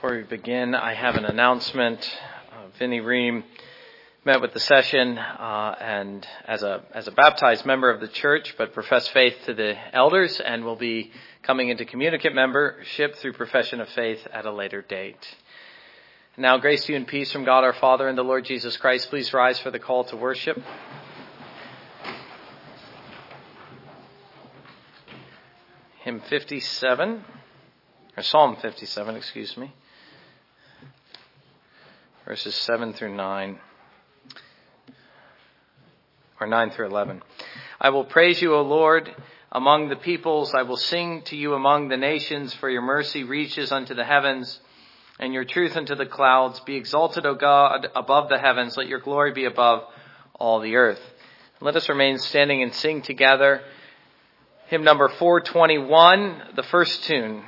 Before we begin, I have an announcement. Uh, Vinnie Ream met with the session uh, and as a as a baptized member of the church, but professed faith to the elders, and will be coming into communicant membership through profession of faith at a later date. Now, grace to you and peace from God our Father and the Lord Jesus Christ. Please rise for the call to worship. Hymn 57, or Psalm 57, excuse me verses 7 through 9, or 9 through 11. I will praise you, O Lord, among the peoples. I will sing to you among the nations, for your mercy reaches unto the heavens and your truth unto the clouds. Be exalted, O God, above the heavens. Let your glory be above all the earth. Let us remain standing and sing together. Hymn number 421, the first tune.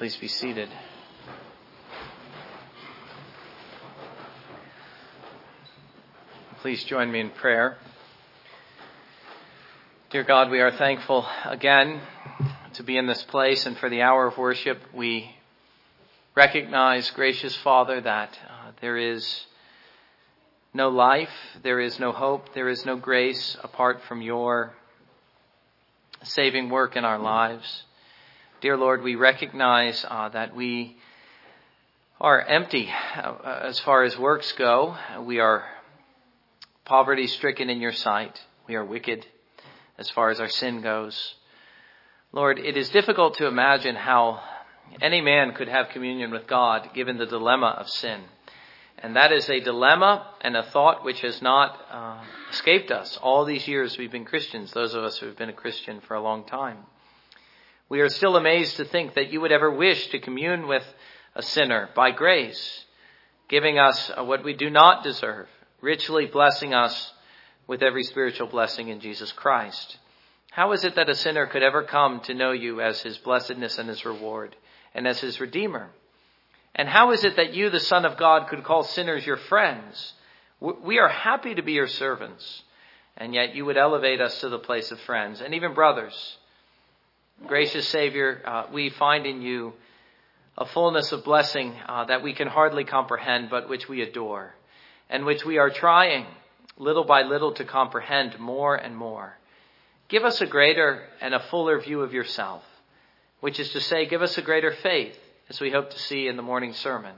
Please be seated. Please join me in prayer. Dear God, we are thankful again to be in this place and for the hour of worship. We recognize, gracious Father, that uh, there is no life, there is no hope, there is no grace apart from your saving work in our lives. Dear Lord, we recognize uh, that we are empty uh, as far as works go. We are poverty stricken in your sight. We are wicked as far as our sin goes. Lord, it is difficult to imagine how any man could have communion with God given the dilemma of sin. And that is a dilemma and a thought which has not uh, escaped us all these years we've been Christians, those of us who have been a Christian for a long time. We are still amazed to think that you would ever wish to commune with a sinner by grace, giving us uh, what we do not deserve, richly blessing us with every spiritual blessing in Jesus Christ. How is it that a sinner could ever come to know you as his blessedness and his reward and as his redeemer? And how is it that you, the Son of God, could call sinners your friends? We are happy to be your servants, and yet you would elevate us to the place of friends and even brothers. Gracious Savior, uh, we find in you a fullness of blessing uh, that we can hardly comprehend, but which we adore, and which we are trying little by little to comprehend more and more. Give us a greater and a fuller view of yourself, which is to say, give us a greater faith, as we hope to see in the morning sermon.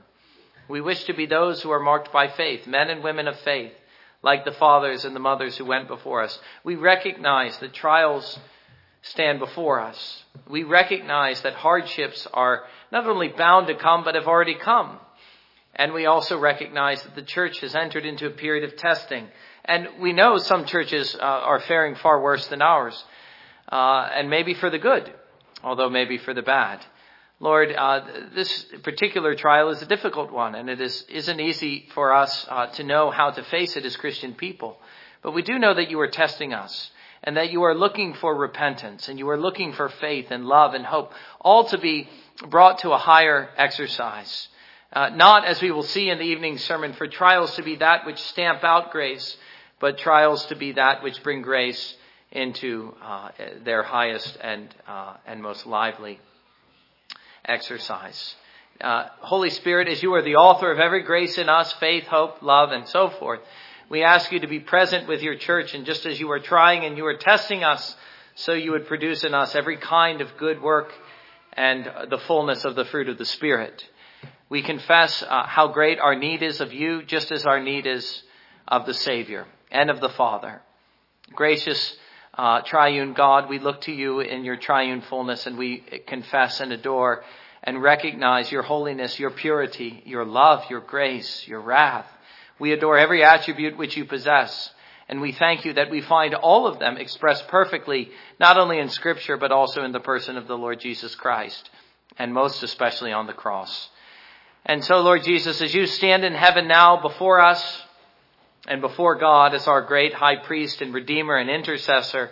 We wish to be those who are marked by faith, men and women of faith, like the fathers and the mothers who went before us. We recognize that trials stand before us. We recognize that hardships are not only bound to come, but have already come. And we also recognize that the church has entered into a period of testing. And we know some churches uh, are faring far worse than ours, uh, and maybe for the good, although maybe for the bad. Lord, uh, this particular trial is a difficult one, and it is, isn't easy for us uh, to know how to face it as Christian people. But we do know that you are testing us, and that you are looking for repentance, and you are looking for faith and love and hope, all to be brought to a higher exercise. Uh, not, as we will see in the evening sermon, for trials to be that which stamp out grace, but trials to be that which bring grace into uh, their highest and, uh, and most lively exercise. Uh, Holy Spirit, as you are the author of every grace in us, faith, hope, love, and so forth, we ask you to be present with your church, and just as you are trying and you are testing us, so you would produce in us every kind of good work and the fullness of the fruit of the Spirit. We confess uh, how great our need is of you, just as our need is of the Savior and of the Father. Gracious uh, triune God, we look to you in your triune fullness and we confess and adore and recognize your holiness, your purity, your love, your grace, your wrath. We adore every attribute which you possess. And we thank you that we find all of them expressed perfectly, not only in scripture, but also in the person of the Lord Jesus Christ, and most especially on the cross. And so, Lord Jesus, as you stand in heaven now before us, and before God as our great high priest and redeemer and intercessor,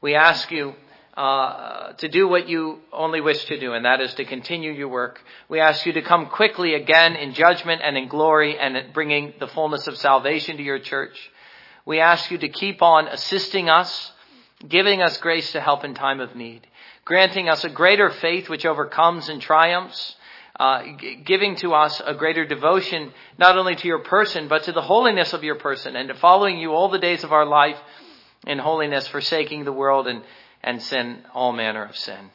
we ask you uh, to do what you only wish to do, and that is to continue your work. We ask you to come quickly again in judgment and in glory and bringing the fullness of salvation to your church. We ask you to keep on assisting us, giving us grace to help in time of need, granting us a greater faith which overcomes and triumphs, uh, giving to us a greater devotion, not only to your person, but to the holiness of your person, and to following you all the days of our life in holiness, forsaking the world and, and sin, all manner of sin.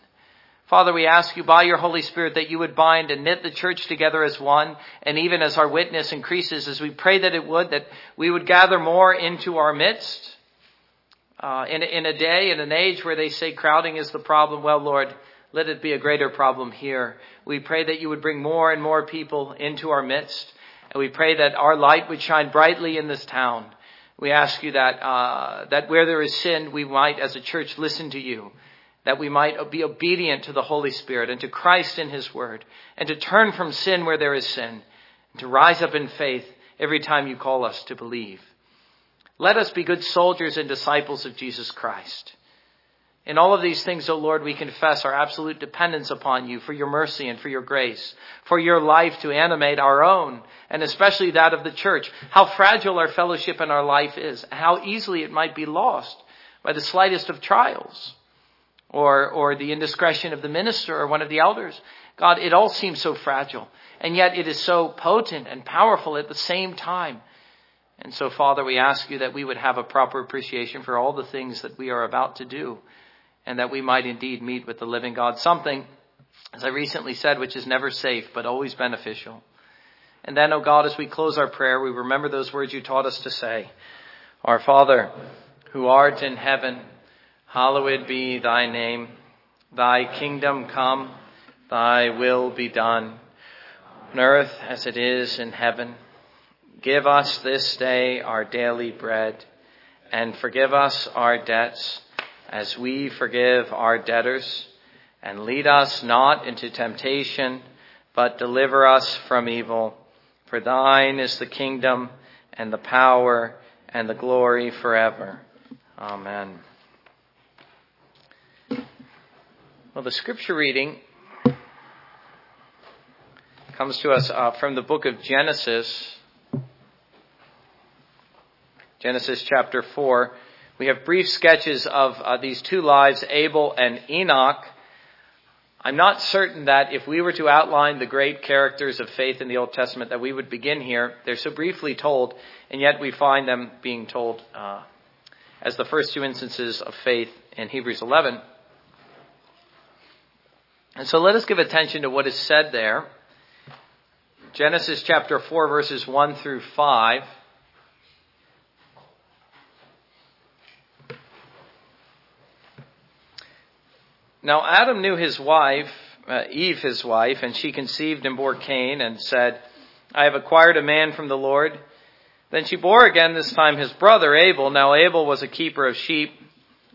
Father, we ask you by your Holy Spirit that you would bind and knit the church together as one, and even as our witness increases, as we pray that it would, that we would gather more into our midst. Uh, in, in a day, in an age where they say crowding is the problem, well, Lord, let it be a greater problem here. We pray that you would bring more and more people into our midst. And we pray that our light would shine brightly in this town. We ask you that, uh, that where there is sin, we might, as a church, listen to you. That we might be obedient to the Holy Spirit and to Christ in His Word. And to turn from sin where there is sin. And to rise up in faith every time you call us to believe. Let us be good soldiers and disciples of Jesus Christ. In all of these things, O Lord, we confess our absolute dependence upon you for your mercy and for your grace, for your life to animate our own, and especially that of the church. How fragile our fellowship and our life is, how easily it might be lost by the slightest of trials, or, or the indiscretion of the minister or one of the elders. God, it all seems so fragile, and yet it is so potent and powerful at the same time. And so, Father, we ask you that we would have a proper appreciation for all the things that we are about to do and that we might indeed meet with the living God. Something, as I recently said, which is never safe, but always beneficial. And then, O oh God, as we close our prayer, we remember those words you taught us to say. Our Father, who art in heaven, hallowed be thy name. Thy kingdom come, thy will be done, on earth as it is in heaven. Give us this day our daily bread, and forgive us our debts as we forgive our debtors, and lead us not into temptation, but deliver us from evil. For thine is the kingdom, and the power, and the glory forever. Amen. Well, the scripture reading comes to us uh, from the book of Genesis, Genesis chapter 4. We have brief sketches of uh, these two lives, Abel and Enoch. I'm not certain that if we were to outline the great characters of faith in the Old Testament that we would begin here. They're so briefly told, and yet we find them being told uh, as the first two instances of faith in Hebrews 11. And so let us give attention to what is said there. Genesis chapter 4 verses 1 through 5. Now Adam knew his wife, uh, Eve his wife, and she conceived and bore Cain and said, I have acquired a man from the Lord. Then she bore again this time his brother Abel. Now Abel was a keeper of sheep,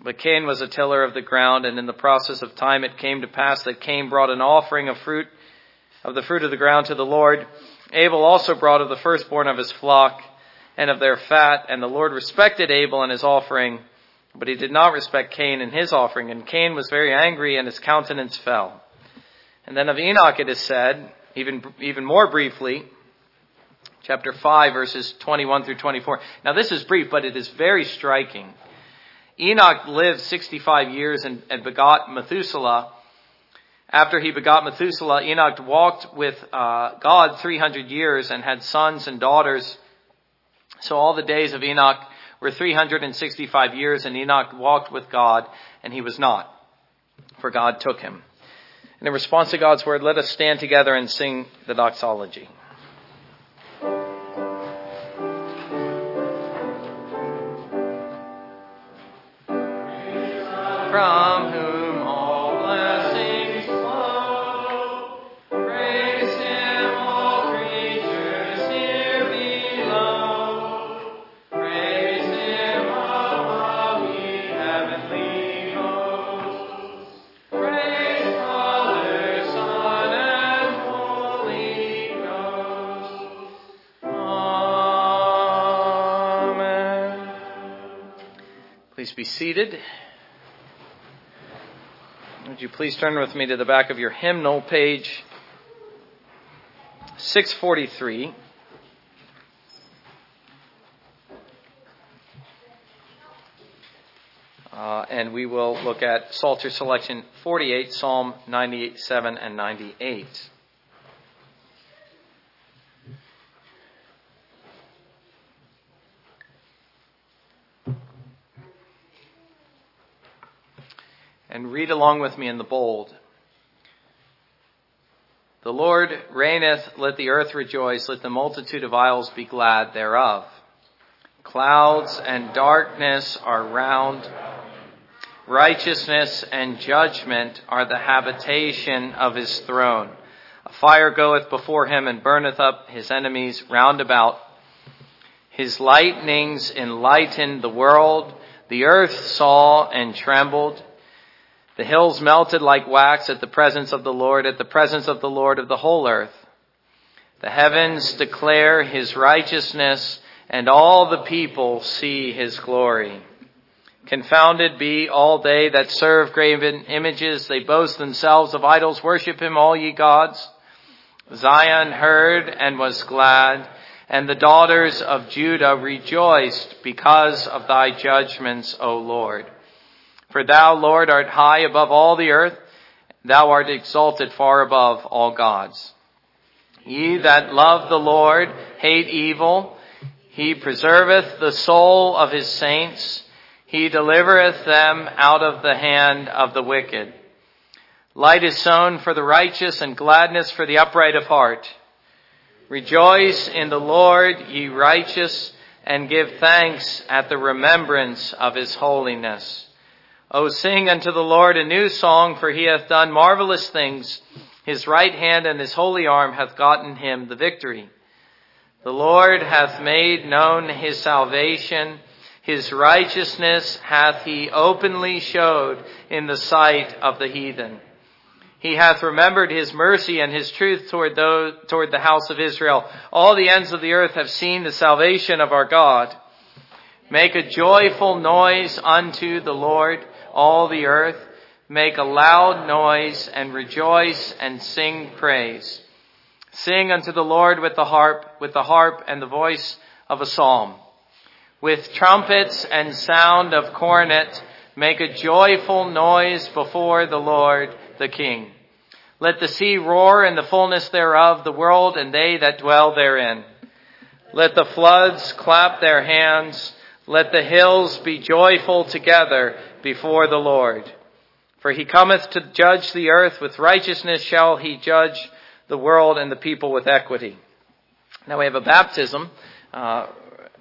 but Cain was a tiller of the ground, and in the process of time it came to pass that Cain brought an offering of fruit of the fruit of the ground to the Lord. Abel also brought of the firstborn of his flock and of their fat, and the Lord respected Abel and his offering, but he did not respect Cain and his offering. And Cain was very angry, and his countenance fell. And then of Enoch it is said, even, even more briefly, chapter 5, verses 21 through 24. Now this is brief, but it is very striking. Enoch lived 65 years and, and begot Methuselah. After he begot Methuselah, Enoch walked with uh, God 300 years and had sons and daughters. So all the days of Enoch were 365 years, and Enoch walked with God, and he was not, for God took him. And in response to God's word, let us stand together and sing the doxology. From whom Please be seated. Would you please turn with me to the back of your hymnal, page 643. Uh, and we will look at Psalter selection 48, Psalm 97 and 98. And read along with me in the bold. The Lord reigneth, let the earth rejoice, let the multitude of isles be glad thereof. Clouds and darkness are round. Righteousness and judgment are the habitation of his throne. A fire goeth before him and burneth up his enemies round about. His lightnings enlightened the world. The earth saw and trembled. The hills melted like wax at the presence of the Lord, at the presence of the Lord of the whole earth. The heavens declare his righteousness, and all the people see his glory. Confounded be all they that serve graven images. They boast themselves of idols. Worship him, all ye gods. Zion heard and was glad, and the daughters of Judah rejoiced because of thy judgments, O Lord. For thou, Lord, art high above all the earth. Thou art exalted far above all gods. Ye that love the Lord hate evil. He preserveth the soul of his saints. He delivereth them out of the hand of the wicked. Light is sown for the righteous and gladness for the upright of heart. Rejoice in the Lord, ye righteous, and give thanks at the remembrance of his holiness. O sing unto the Lord a new song, for he hath done marvelous things. His right hand and his holy arm hath gotten him the victory. The Lord hath made known his salvation. His righteousness hath he openly showed in the sight of the heathen. He hath remembered his mercy and his truth toward, those, toward the house of Israel. All the ends of the earth have seen the salvation of our God. Make a joyful noise unto the Lord all the earth, make a loud noise and rejoice and sing praise. Sing unto the Lord with the harp, with the harp and the voice of a psalm. With trumpets and sound of cornet, make a joyful noise before the Lord the King. Let the sea roar in the fullness thereof, the world and they that dwell therein. Let the floods clap their hands. Let the hills be joyful together before the Lord. For he cometh to judge the earth with righteousness shall he judge the world and the people with equity. Now we have a baptism uh,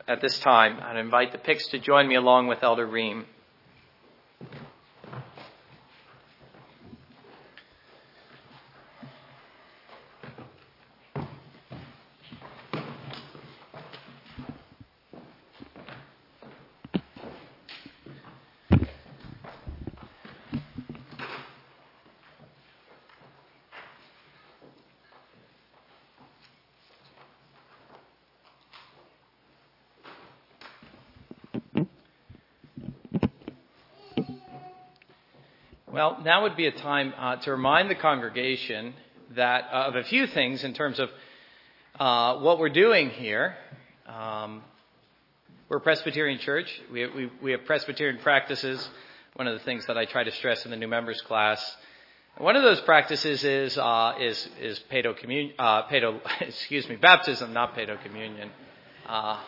at this time. I'd invite the Picks to join me along with Elder Ream. Now would be a time uh, to remind the congregation that uh, of a few things in terms of uh, what we're doing here. Um, we're a Presbyterian church. We, we, we have Presbyterian practices. One of the things that I try to stress in the new members class. One of those practices is uh, is is pedo communion, uh, pedo, excuse me, baptism, not pedo communion. Uh,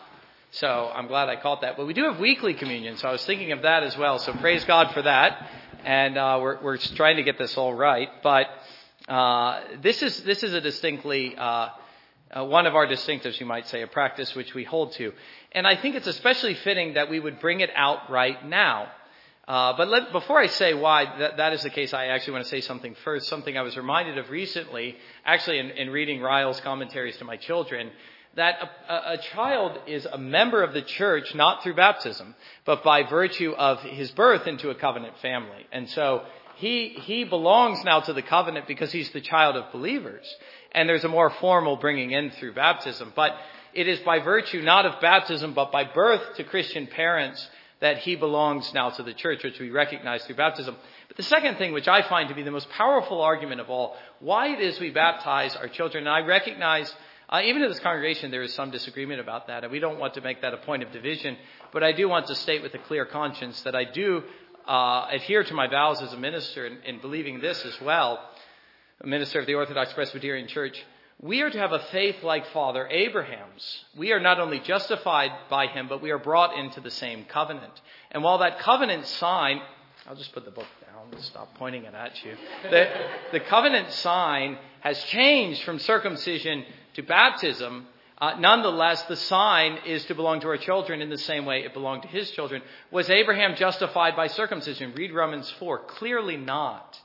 so I'm glad I caught that. But we do have weekly communion, so I was thinking of that as well. So praise God for that. And uh, we're we're trying to get this all right. But uh, this is this is a distinctly uh, uh, one of our distinctives, you might say, a practice which we hold to. And I think it's especially fitting that we would bring it out right now. Uh, but let, before I say why that, that is the case, I actually want to say something first, something I was reminded of recently, actually in, in reading Ryle's commentaries to my children, that a, a, child is a member of the church not through baptism, but by virtue of his birth into a covenant family. And so he, he belongs now to the covenant because he's the child of believers. And there's a more formal bringing in through baptism. But it is by virtue not of baptism, but by birth to Christian parents that he belongs now to the church, which we recognize through baptism. But the second thing, which I find to be the most powerful argument of all, why it is we baptize our children, and I recognize uh, even in this congregation, there is some disagreement about that, and we don't want to make that a point of division. But I do want to state with a clear conscience that I do uh, adhere to my vows as a minister in, in believing this as well, a minister of the Orthodox Presbyterian Church. We are to have a faith like Father Abraham's. We are not only justified by him, but we are brought into the same covenant. And while that covenant sign, I'll just put the book down and stop pointing it at you. The, the covenant sign has changed from circumcision to baptism, uh, nonetheless, the sign is to belong to our children in the same way it belonged to his children. Was Abraham justified by circumcision? Read Romans 4. Clearly not.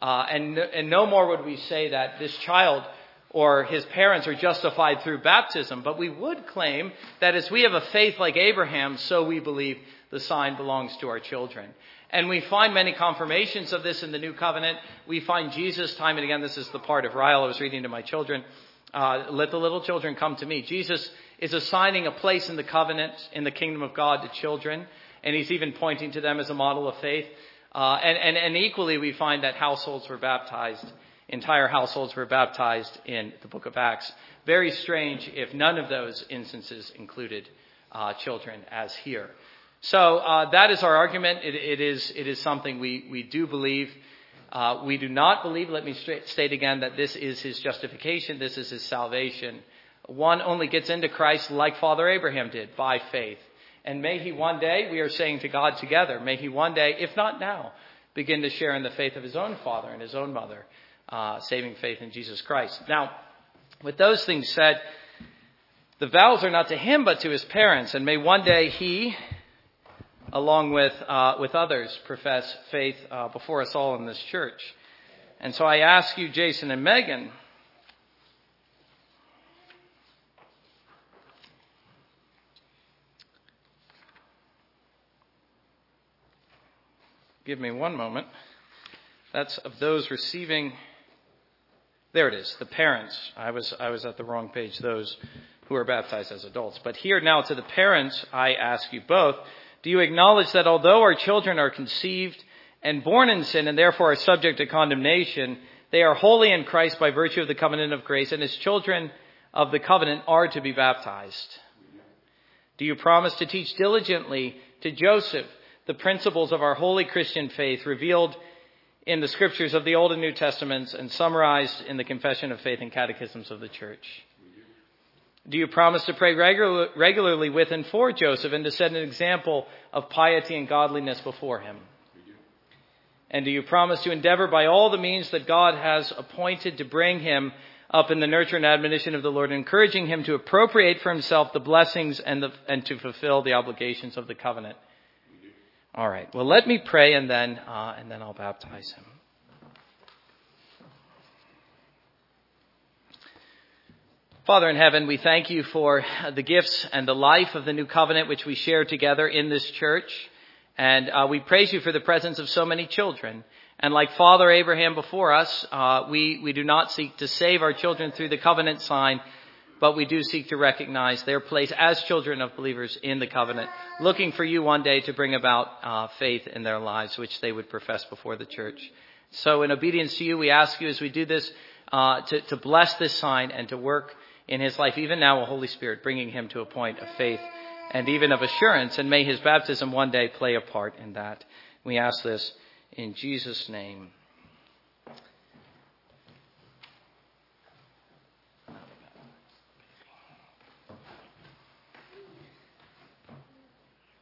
Uh, and, and no more would we say that this child or his parents are justified through baptism, but we would claim that as we have a faith like Abraham, so we believe the sign belongs to our children. And we find many confirmations of this in the new covenant. We find Jesus time and again, this is the part of Ryle I was reading to my children. Uh, let the little children come to me. Jesus is assigning a place in the covenant in the kingdom of God to children, and he's even pointing to them as a model of faith. Uh, and, and, and equally, we find that households were baptized, entire households were baptized in the book of Acts. Very strange if none of those instances included uh, children as here. So uh, that is our argument. It, it, is, it is something we, we do believe. Uh, we do not believe, let me state again, that this is his justification, this is his salvation. One only gets into Christ like Father Abraham did, by faith. And may he one day, we are saying to God together, may he one day, if not now, begin to share in the faith of his own father and his own mother, uh, saving faith in Jesus Christ. Now, with those things said, the vows are not to him but to his parents, and may one day he along with, uh, with others, profess faith uh, before us all in this church. And so I ask you, Jason and Megan, give me one moment. That's of those receiving. There it is, the parents. I was, I was at the wrong page, those who are baptized as adults. But here now to the parents, I ask you both do you acknowledge that although our children are conceived and born in sin and therefore are subject to condemnation, they are holy in Christ by virtue of the covenant of grace, and as children of the covenant are to be baptized? Do you promise to teach diligently to Joseph the principles of our holy Christian faith revealed in the scriptures of the Old and New Testaments and summarized in the Confession of Faith and Catechisms of the Church? Do you promise to pray regular, regularly with and for Joseph and to set an example of piety and godliness before him? And do you promise to endeavor by all the means that God has appointed to bring him up in the nurture and admonition of the Lord, encouraging him to appropriate for himself the blessings and, the, and to fulfill the obligations of the covenant? All right. Well, let me pray and then, uh, and then I'll baptize him. Father in heaven, we thank you for the gifts and the life of the new covenant which we share together in this church. And uh, we praise you for the presence of so many children. And like Father Abraham before us, uh, we, we do not seek to save our children through the covenant sign, but we do seek to recognize their place as children of believers in the covenant, looking for you one day to bring about uh, faith in their lives, which they would profess before the church. So in obedience to you, we ask you as we do this, uh, to, to bless this sign and to work in his life, even now, a Holy Spirit, bringing him to a point of faith and even of assurance, and may his baptism one day play a part in that. We ask this in Jesus' name.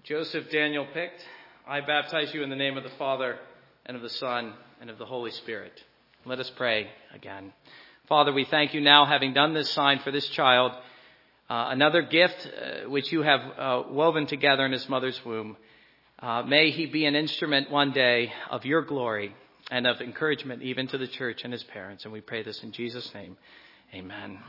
Joseph Daniel picked, I baptize you in the name of the Father and of the Son and of the Holy Spirit. Let us pray again. Father, we thank you now, having done this sign for this child, uh, another gift uh, which you have uh, woven together in his mother's womb. Uh, may he be an instrument one day of your glory and of encouragement even to the church and his parents. And we pray this in Jesus' name. Amen.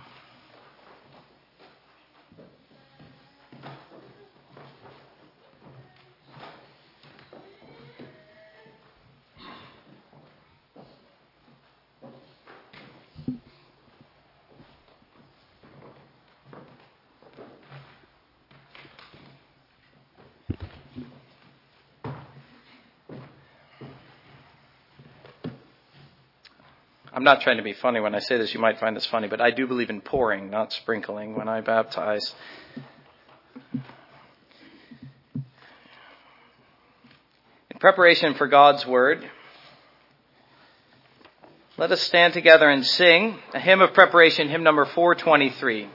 I'm not trying to be funny when I say this. You might find this funny, but I do believe in pouring, not sprinkling, when I baptize. In preparation for God's Word, let us stand together and sing a hymn of preparation, hymn number 423.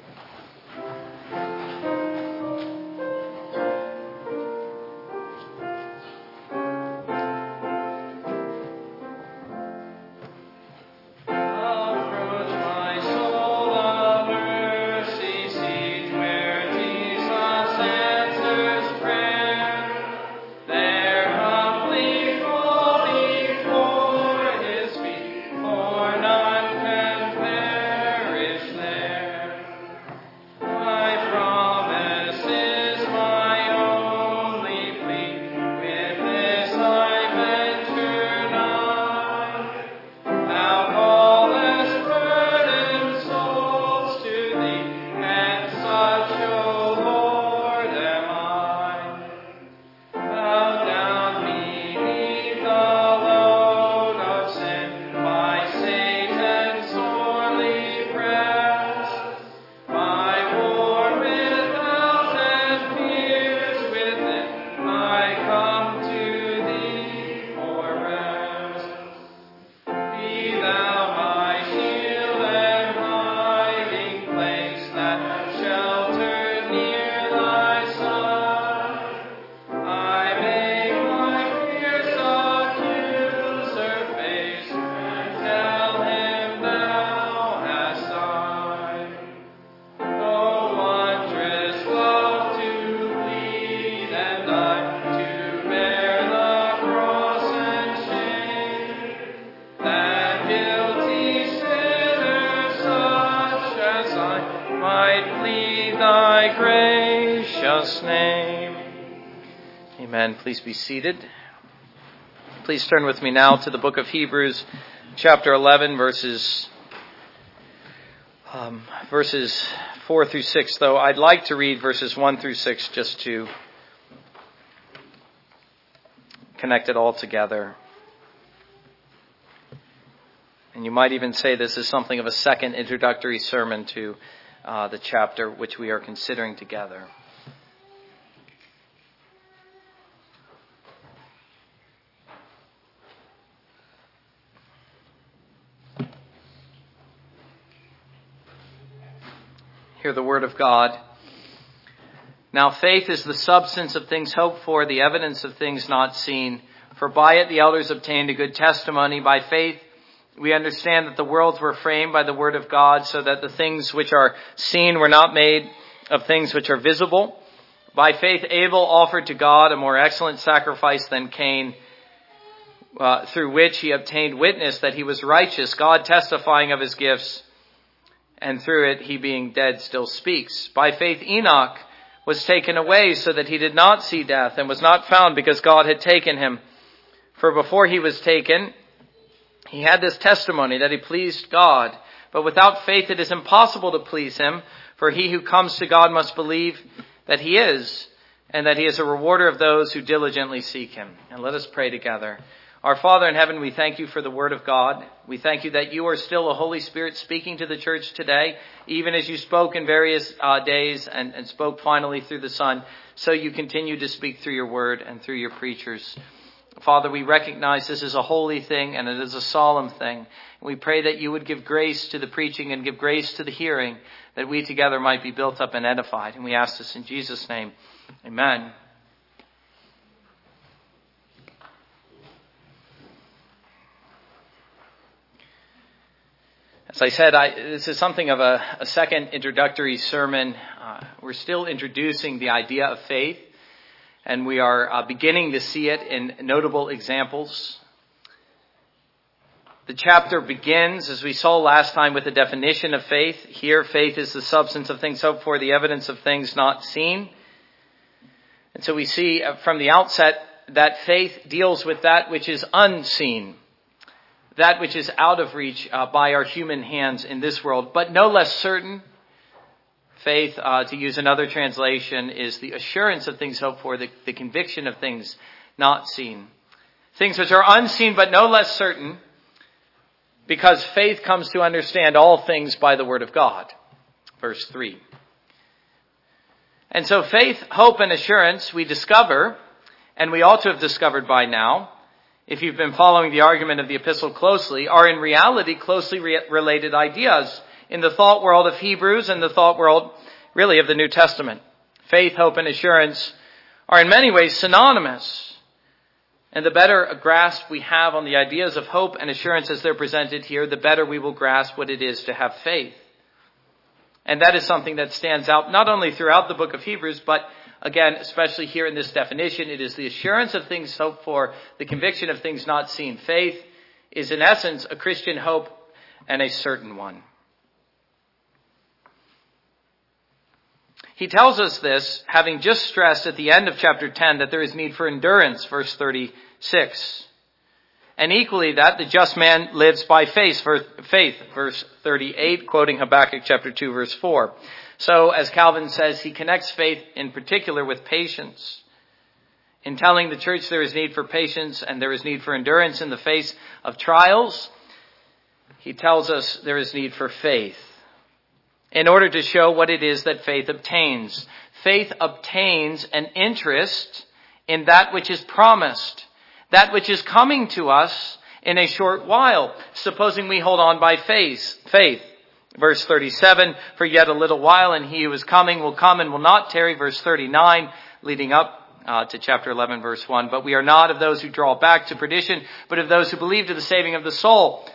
Please be seated. Please turn with me now to the book of Hebrews, chapter 11, verses um, verses 4 through 6, though I'd like to read verses 1 through 6 just to connect it all together. And you might even say this is something of a second introductory sermon to uh, the chapter which we are considering together. Hear the word of God. Now faith is the substance of things hoped for, the evidence of things not seen. For by it the elders obtained a good testimony. By faith we understand that the worlds were framed by the word of God, so that the things which are seen were not made of things which are visible. By faith Abel offered to God a more excellent sacrifice than Cain, uh, through which he obtained witness that he was righteous, God testifying of his gifts and through it he being dead still speaks. By faith Enoch was taken away so that he did not see death and was not found because God had taken him. For before he was taken, he had this testimony that he pleased God. But without faith it is impossible to please him. For he who comes to God must believe that he is, and that he is a rewarder of those who diligently seek him. And let us pray together. Our Father in heaven, we thank you for the word of God. We thank you that you are still a Holy Spirit speaking to the church today, even as you spoke in various uh, days and, and spoke finally through the Son. So you continue to speak through your word and through your preachers. Father, we recognize this is a holy thing and it is a solemn thing. We pray that you would give grace to the preaching and give grace to the hearing, that we together might be built up and edified. And we ask this in Jesus' name. Amen. As I said, I, this is something of a, a second introductory sermon. Uh, we're still introducing the idea of faith, and we are uh, beginning to see it in notable examples. The chapter begins, as we saw last time, with a definition of faith. Here, faith is the substance of things hoped for, the evidence of things not seen. And so we see uh, from the outset that faith deals with that which is unseen, that which is out of reach uh, by our human hands in this world, but no less certain. Faith, uh, to use another translation, is the assurance of things hoped for, the, the conviction of things not seen. Things which are unseen but no less certain because faith comes to understand all things by the word of God. Verse 3. And so faith, hope, and assurance we discover, and we ought to have discovered by now, if you've been following the argument of the epistle closely, are in reality closely re- related ideas in the thought world of Hebrews and the thought world really of the New Testament. Faith, hope, and assurance are in many ways synonymous. And the better a grasp we have on the ideas of hope and assurance as they're presented here, the better we will grasp what it is to have faith. And that is something that stands out not only throughout the book of Hebrews, but again, especially here in this definition, it is the assurance of things hoped for, the conviction of things not seen. Faith is in essence a Christian hope and a certain one. He tells us this, having just stressed at the end of chapter 10 that there is need for endurance, verse 36. And equally that the just man lives by faith, verse 38, quoting Habakkuk chapter 2 verse 4. So, as Calvin says, he connects faith in particular with patience. In telling the church there is need for patience and there is need for endurance in the face of trials, he tells us there is need for faith in order to show what it is that faith obtains. Faith obtains an interest in that which is promised, that which is coming to us in a short while, supposing we hold on by faith. Faith. Verse 37, for yet a little while and he who is coming will come and will not tarry. Verse 39, leading up uh, to chapter 11 verse 1. But we are not of those who draw back to perdition, but of those who believe to the saving of the soul.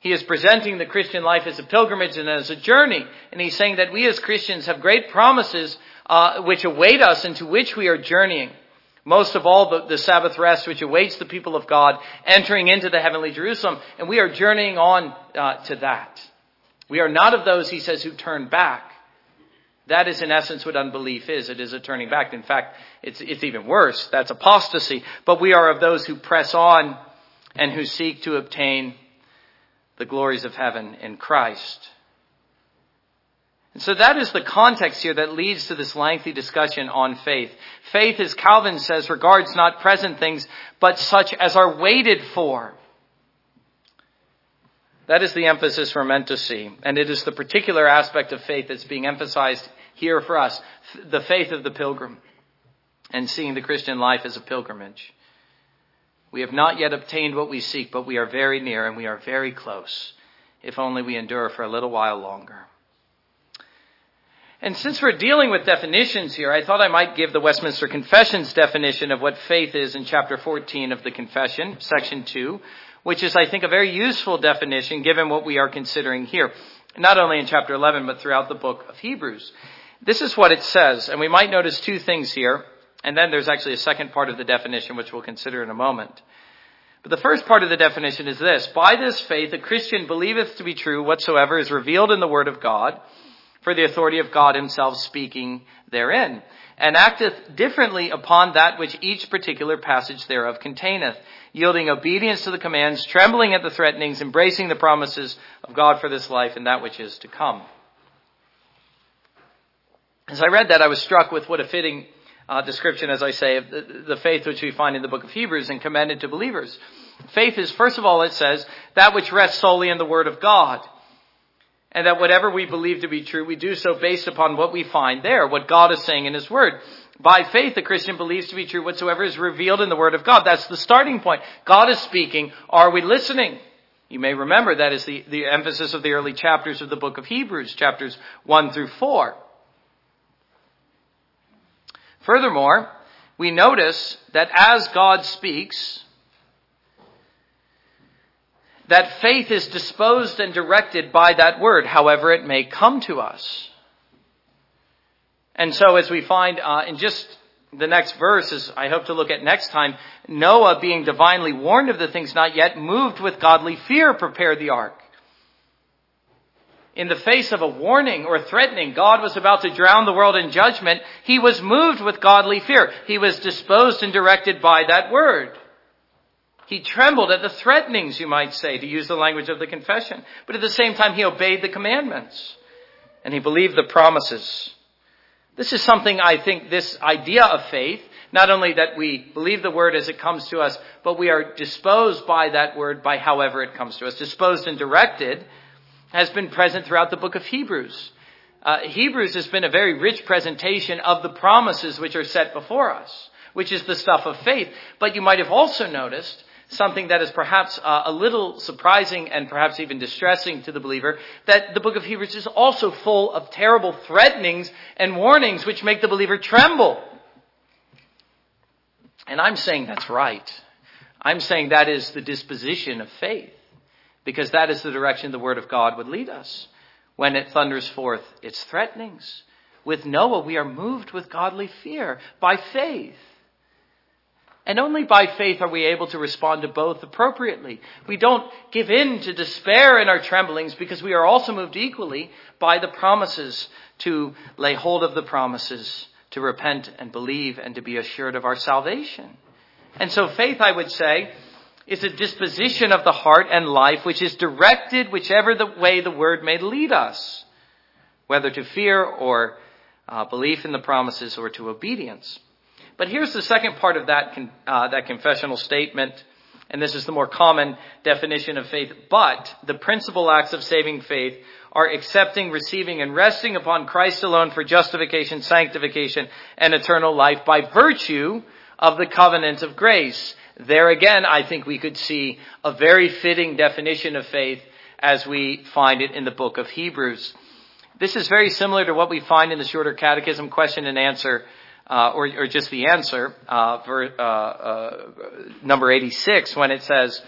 He is presenting the Christian life as a pilgrimage and as a journey. And he's saying that we as Christians have great promises uh, which await us and to which we are journeying. Most of all, the, the, Sabbath rest which awaits the people of God entering into the heavenly Jerusalem. And we are journeying on uh, to that. We are not of those, he says, who turn back. That is in essence what unbelief is. It is a turning back. In fact, it's, it's even worse. That's apostasy. But we are of those who press on and who seek to obtain the glories of heaven in Christ. And so that is the context here that leads to this lengthy discussion on faith. Faith, as Calvin says, regards not present things, but such as are waited for. That is the emphasis we're meant to see. And it is the particular aspect of faith that's being emphasized here for us. The faith of the pilgrim. And seeing the Christian life as a pilgrimage. We have not yet obtained what we seek, but we are very near and we are very close, if only we endure for a little while longer. And since we're dealing with definitions here, I thought I might give the Westminster Confession's definition of what faith is in chapter 14 of the Confession, section 2, which is, I think, a very useful definition given what we are considering here, not only in chapter 11, but throughout the book of Hebrews. This is what it says, and we might notice two things here. And then there's actually a second part of the definition, which we'll consider in a moment. But the first part of the definition is this. By this faith, a Christian believeth to be true whatsoever is revealed in the Word of God, for the authority of God himself speaking therein, and acteth differently upon that which each particular passage thereof containeth, yielding obedience to the commands, trembling at the threatenings, embracing the promises of God for this life and that which is to come. As I read that, I was struck with what a fitting uh, description, as I say, of the, the faith which we find in the book of Hebrews and commended to believers. Faith is, first of all, it says, that which rests solely in the Word of God. And that whatever we believe to be true, we do so based upon what we find there, what God is saying in His Word. By faith, the Christian believes to be true whatsoever is revealed in the Word of God. That's the starting point. God is speaking. Are we listening? You may remember that is the, the emphasis of the early chapters of the book of Hebrews, chapters 1 through 4. Furthermore, we notice that as God speaks, that faith is disposed and directed by that word, however it may come to us. And so as we find uh, in just the next verse, as I hope to look at next time, Noah being divinely warned of the things not yet moved with godly fear prepared the ark in the face of a warning or threatening, God was about to drown the world in judgment, he was moved with godly fear. He was disposed and directed by that word. He trembled at the threatenings, you might say, to use the language of the confession. But at the same time, he obeyed the commandments. And he believed the promises. This is something I think this idea of faith, not only that we believe the word as it comes to us, but we are disposed by that word by however it comes to us, disposed and directed has been present throughout the book of Hebrews. Uh, Hebrews has been a very rich presentation of the promises which are set before us, which is the stuff of faith. But you might have also noticed something that is perhaps uh, a little surprising and perhaps even distressing to the believer, that the book of Hebrews is also full of terrible threatenings and warnings which make the believer tremble. And I'm saying that's right. I'm saying that is the disposition of faith because that is the direction the Word of God would lead us. When it thunders forth its threatenings. With Noah, we are moved with godly fear by faith. And only by faith are we able to respond to both appropriately. We don't give in to despair in our tremblings because we are also moved equally by the promises to lay hold of the promises, to repent and believe and to be assured of our salvation. And so faith, I would say, is a disposition of the heart and life which is directed whichever the way the word may lead us, whether to fear or uh, belief in the promises or to obedience. But here's the second part of that, con- uh, that confessional statement, and this is the more common definition of faith. But the principal acts of saving faith are accepting, receiving, and resting upon Christ alone for justification, sanctification, and eternal life by virtue of the covenant of grace. There again, I think we could see a very fitting definition of faith as we find it in the book of Hebrews. This is very similar to what we find in the shorter catechism question and answer, uh, or, or, just the answer, uh, uh, uh number 86, when it says,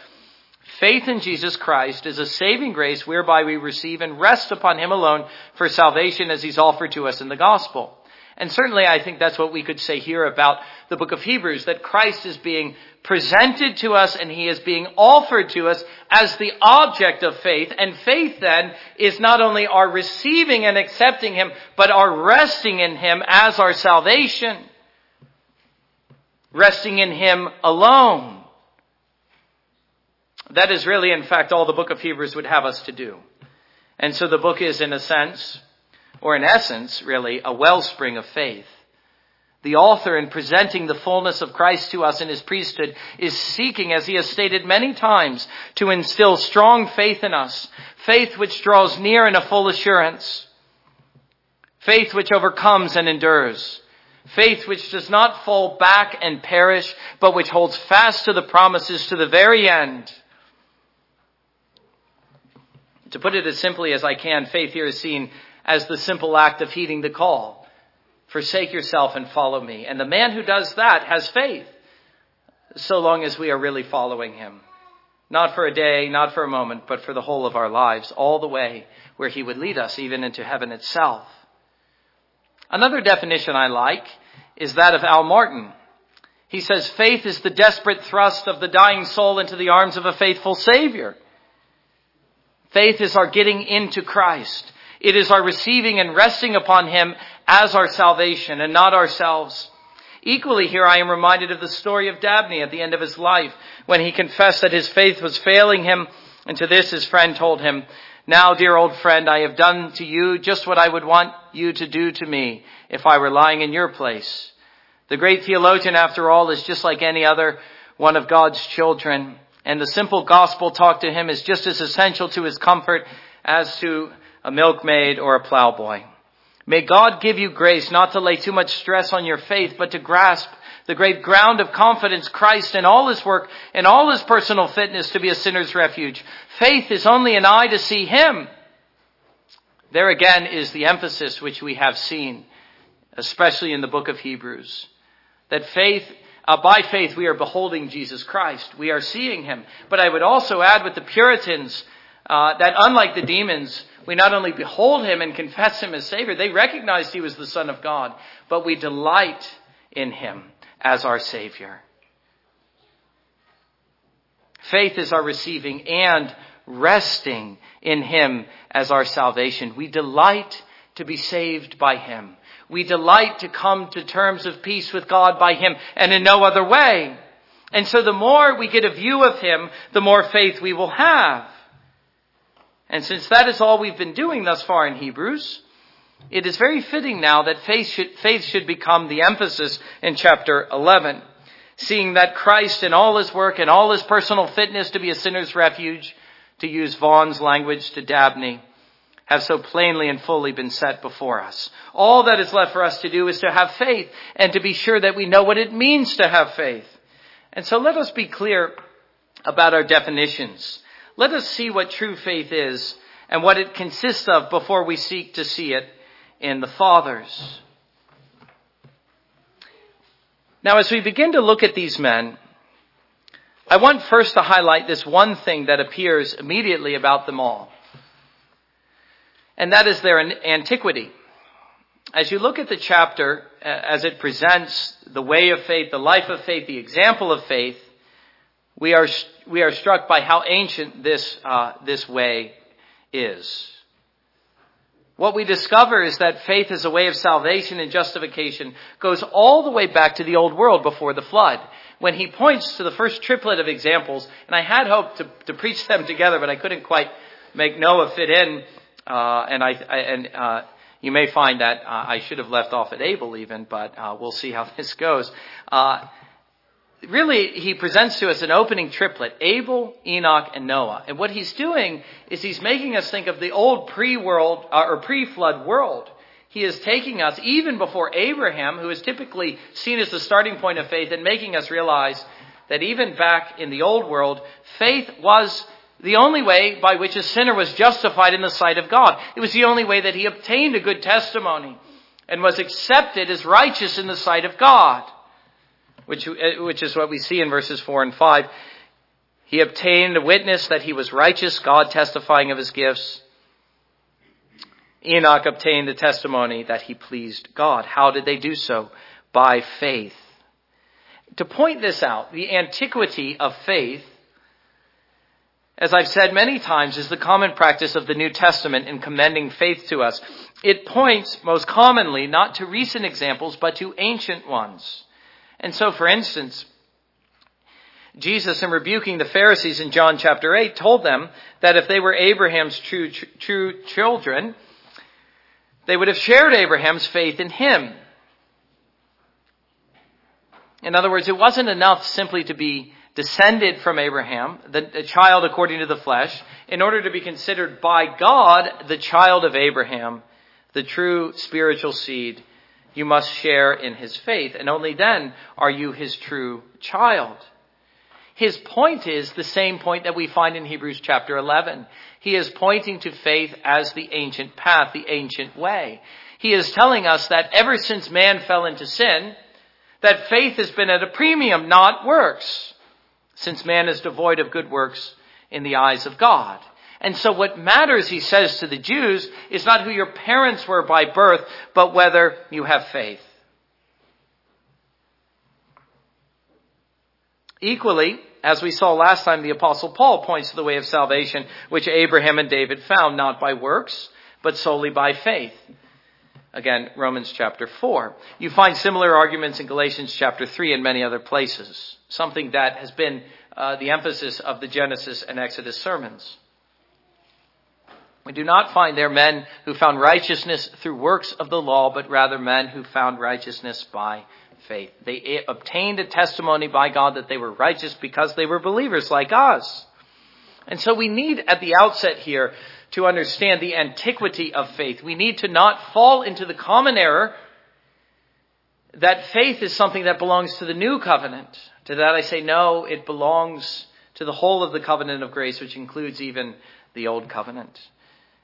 Faith in Jesus Christ is a saving grace whereby we receive and rest upon Him alone for salvation as He's offered to us in the gospel. And certainly I think that's what we could say here about the book of Hebrews, that Christ is being presented to us and he is being offered to us as the object of faith. And faith then is not only our receiving and accepting him, but our resting in him as our salvation. Resting in him alone. That is really, in fact, all the book of Hebrews would have us to do. And so the book is, in a sense, or in essence, really, a wellspring of faith. The author, in presenting the fullness of Christ to us in his priesthood, is seeking, as he has stated many times, to instill strong faith in us. Faith which draws near in a full assurance. Faith which overcomes and endures. Faith which does not fall back and perish, but which holds fast to the promises to the very end. To put it as simply as I can, faith here is seen as the simple act of heeding the call. Forsake yourself and follow me. And the man who does that has faith, so long as we are really following him. Not for a day, not for a moment, but for the whole of our lives, all the way where he would lead us, even into heaven itself. Another definition I like is that of Al Martin. He says faith is the desperate thrust of the dying soul into the arms of a faithful Savior. Faith is our getting into Christ. It is our receiving and resting upon Him as our salvation and not ourselves. Equally here I am reminded of the story of Dabney at the end of his life when he confessed that his faith was failing him and to this his friend told him, Now, dear old friend, I have done to you just what I would want you to do to me if I were lying in your place. The great theologian, after all, is just like any other one of God's children, and the simple gospel talk to him is just as essential to his comfort as to a milkmaid or a plowboy. May God give you grace not to lay too much stress on your faith, but to grasp the great ground of confidence, Christ and all his work and all his personal fitness to be a sinner's refuge. Faith is only an eye to see him. There again is the emphasis which we have seen, especially in the book of Hebrews. That faith, uh, by faith we are beholding Jesus Christ. We are seeing him. But I would also add with the Puritans, uh, that unlike the demons, we not only behold him and confess him as Savior, they recognized he was the Son of God, but we delight in him as our Savior. Faith is our receiving and resting in Him as our salvation. We delight to be saved by Him. We delight to come to terms of peace with God by Him and in no other way. And so the more we get a view of Him, the more faith we will have. And since that is all we've been doing thus far in Hebrews, it is very fitting now that faith should, faith should become the emphasis in chapter 11. Seeing that Christ in all his work and all his personal fitness to be a sinner's refuge, to use Vaughan's language to Dabney, have so plainly and fully been set before us. All that is left for us to do is to have faith and to be sure that we know what it means to have faith. And so let us be clear about our definitions. Let us see what true faith is and what it consists of before we seek to see it in the fathers. Now, as we begin to look at these men, I want first to highlight this one thing that appears immediately about them all. And that is their antiquity. As you look at the chapter, as it presents the way of faith, the life of faith, the example of faith, we are, we are struck by how ancient this, uh, this way is. What we discover is that faith as a way of salvation and justification goes all the way back to the old world before the flood. When he points to the first triplet of examples, and I had hoped to, to preach them together, but I couldn't quite make Noah fit in, uh, and I, I and uh, you may find that uh, I should have left off at Abel even, but uh, we'll see how this goes. Really, he presents to us an opening triplet Abel, Enoch, and Noah. And what he's doing is he's making us think of the old pre world uh, or pre flood world. He is taking us even before Abraham, who is typically seen as the starting point of faith, and making us realize that even back in the old world, faith was the only way by which a sinner was justified in the sight of God. It was the only way that he obtained a good testimony and was accepted as righteous in the sight of God which, uh, which is what we see in verses 4 and 5. He obtained a witness that he was righteous, God testifying of his gifts. Enoch obtained the testimony that he pleased God. How did they do so? By faith. To point this out, the antiquity of faith, as I've said many times, is the common practice of the New Testament in commending faith to us. It points most commonly not to recent examples, but to ancient ones. And so, for instance, Jesus, in rebuking the Pharisees in John chapter 8, told them that if they were Abraham's true, true children, they would have shared Abraham's faith in him. In other words, it wasn't enough simply to be descended from Abraham, the, child according to the flesh, in order to be considered by God the child of Abraham, the true spiritual seed you must share in his faith, and only then are you his true child. His point is the same point that we find in Hebrews chapter 11. He is pointing to faith as the ancient path, the ancient way. He is telling us that ever since man fell into sin, that faith has been at a premium, not works, since man is devoid of good works in the eyes of God. And so what matters, he says to the Jews, is not who your parents were by birth, but whether you have faith. Equally, as we saw last time, the apostle Paul points to the way of salvation which Abraham and David found, not by works, but solely by faith. Again, Romans chapter 4. You find similar arguments in Galatians chapter 3 and many other places. Something that has been uh, the emphasis of the Genesis and Exodus sermons. We do not find there men who found righteousness through works of the law, but rather men who found righteousness by faith. They obtained a testimony by God that they were righteous because they were believers like us. And so we need at the outset here to understand the antiquity of faith. We need to not fall into the common error that faith is something that belongs to the new covenant. To that I say, no, it belongs to the whole of the covenant of grace, which includes even the old covenant,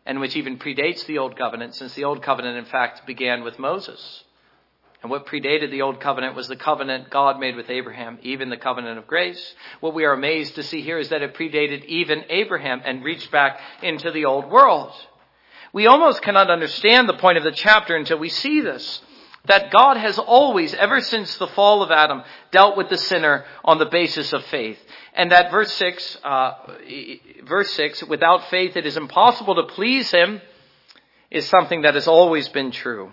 and which even predates the old covenant, since the old covenant, in fact, began with Moses. And what predated the old covenant was the covenant God made with Abraham, even the covenant of grace. What we are amazed to see here is that it predated even Abraham and reached back into the old world. We almost cannot understand the point of the chapter until we see this. That God has always, ever since the fall of Adam, dealt with the sinner on the basis of faith. And that verse 6, uh, verse 6, without faith it is impossible to please Him, is something that has always been true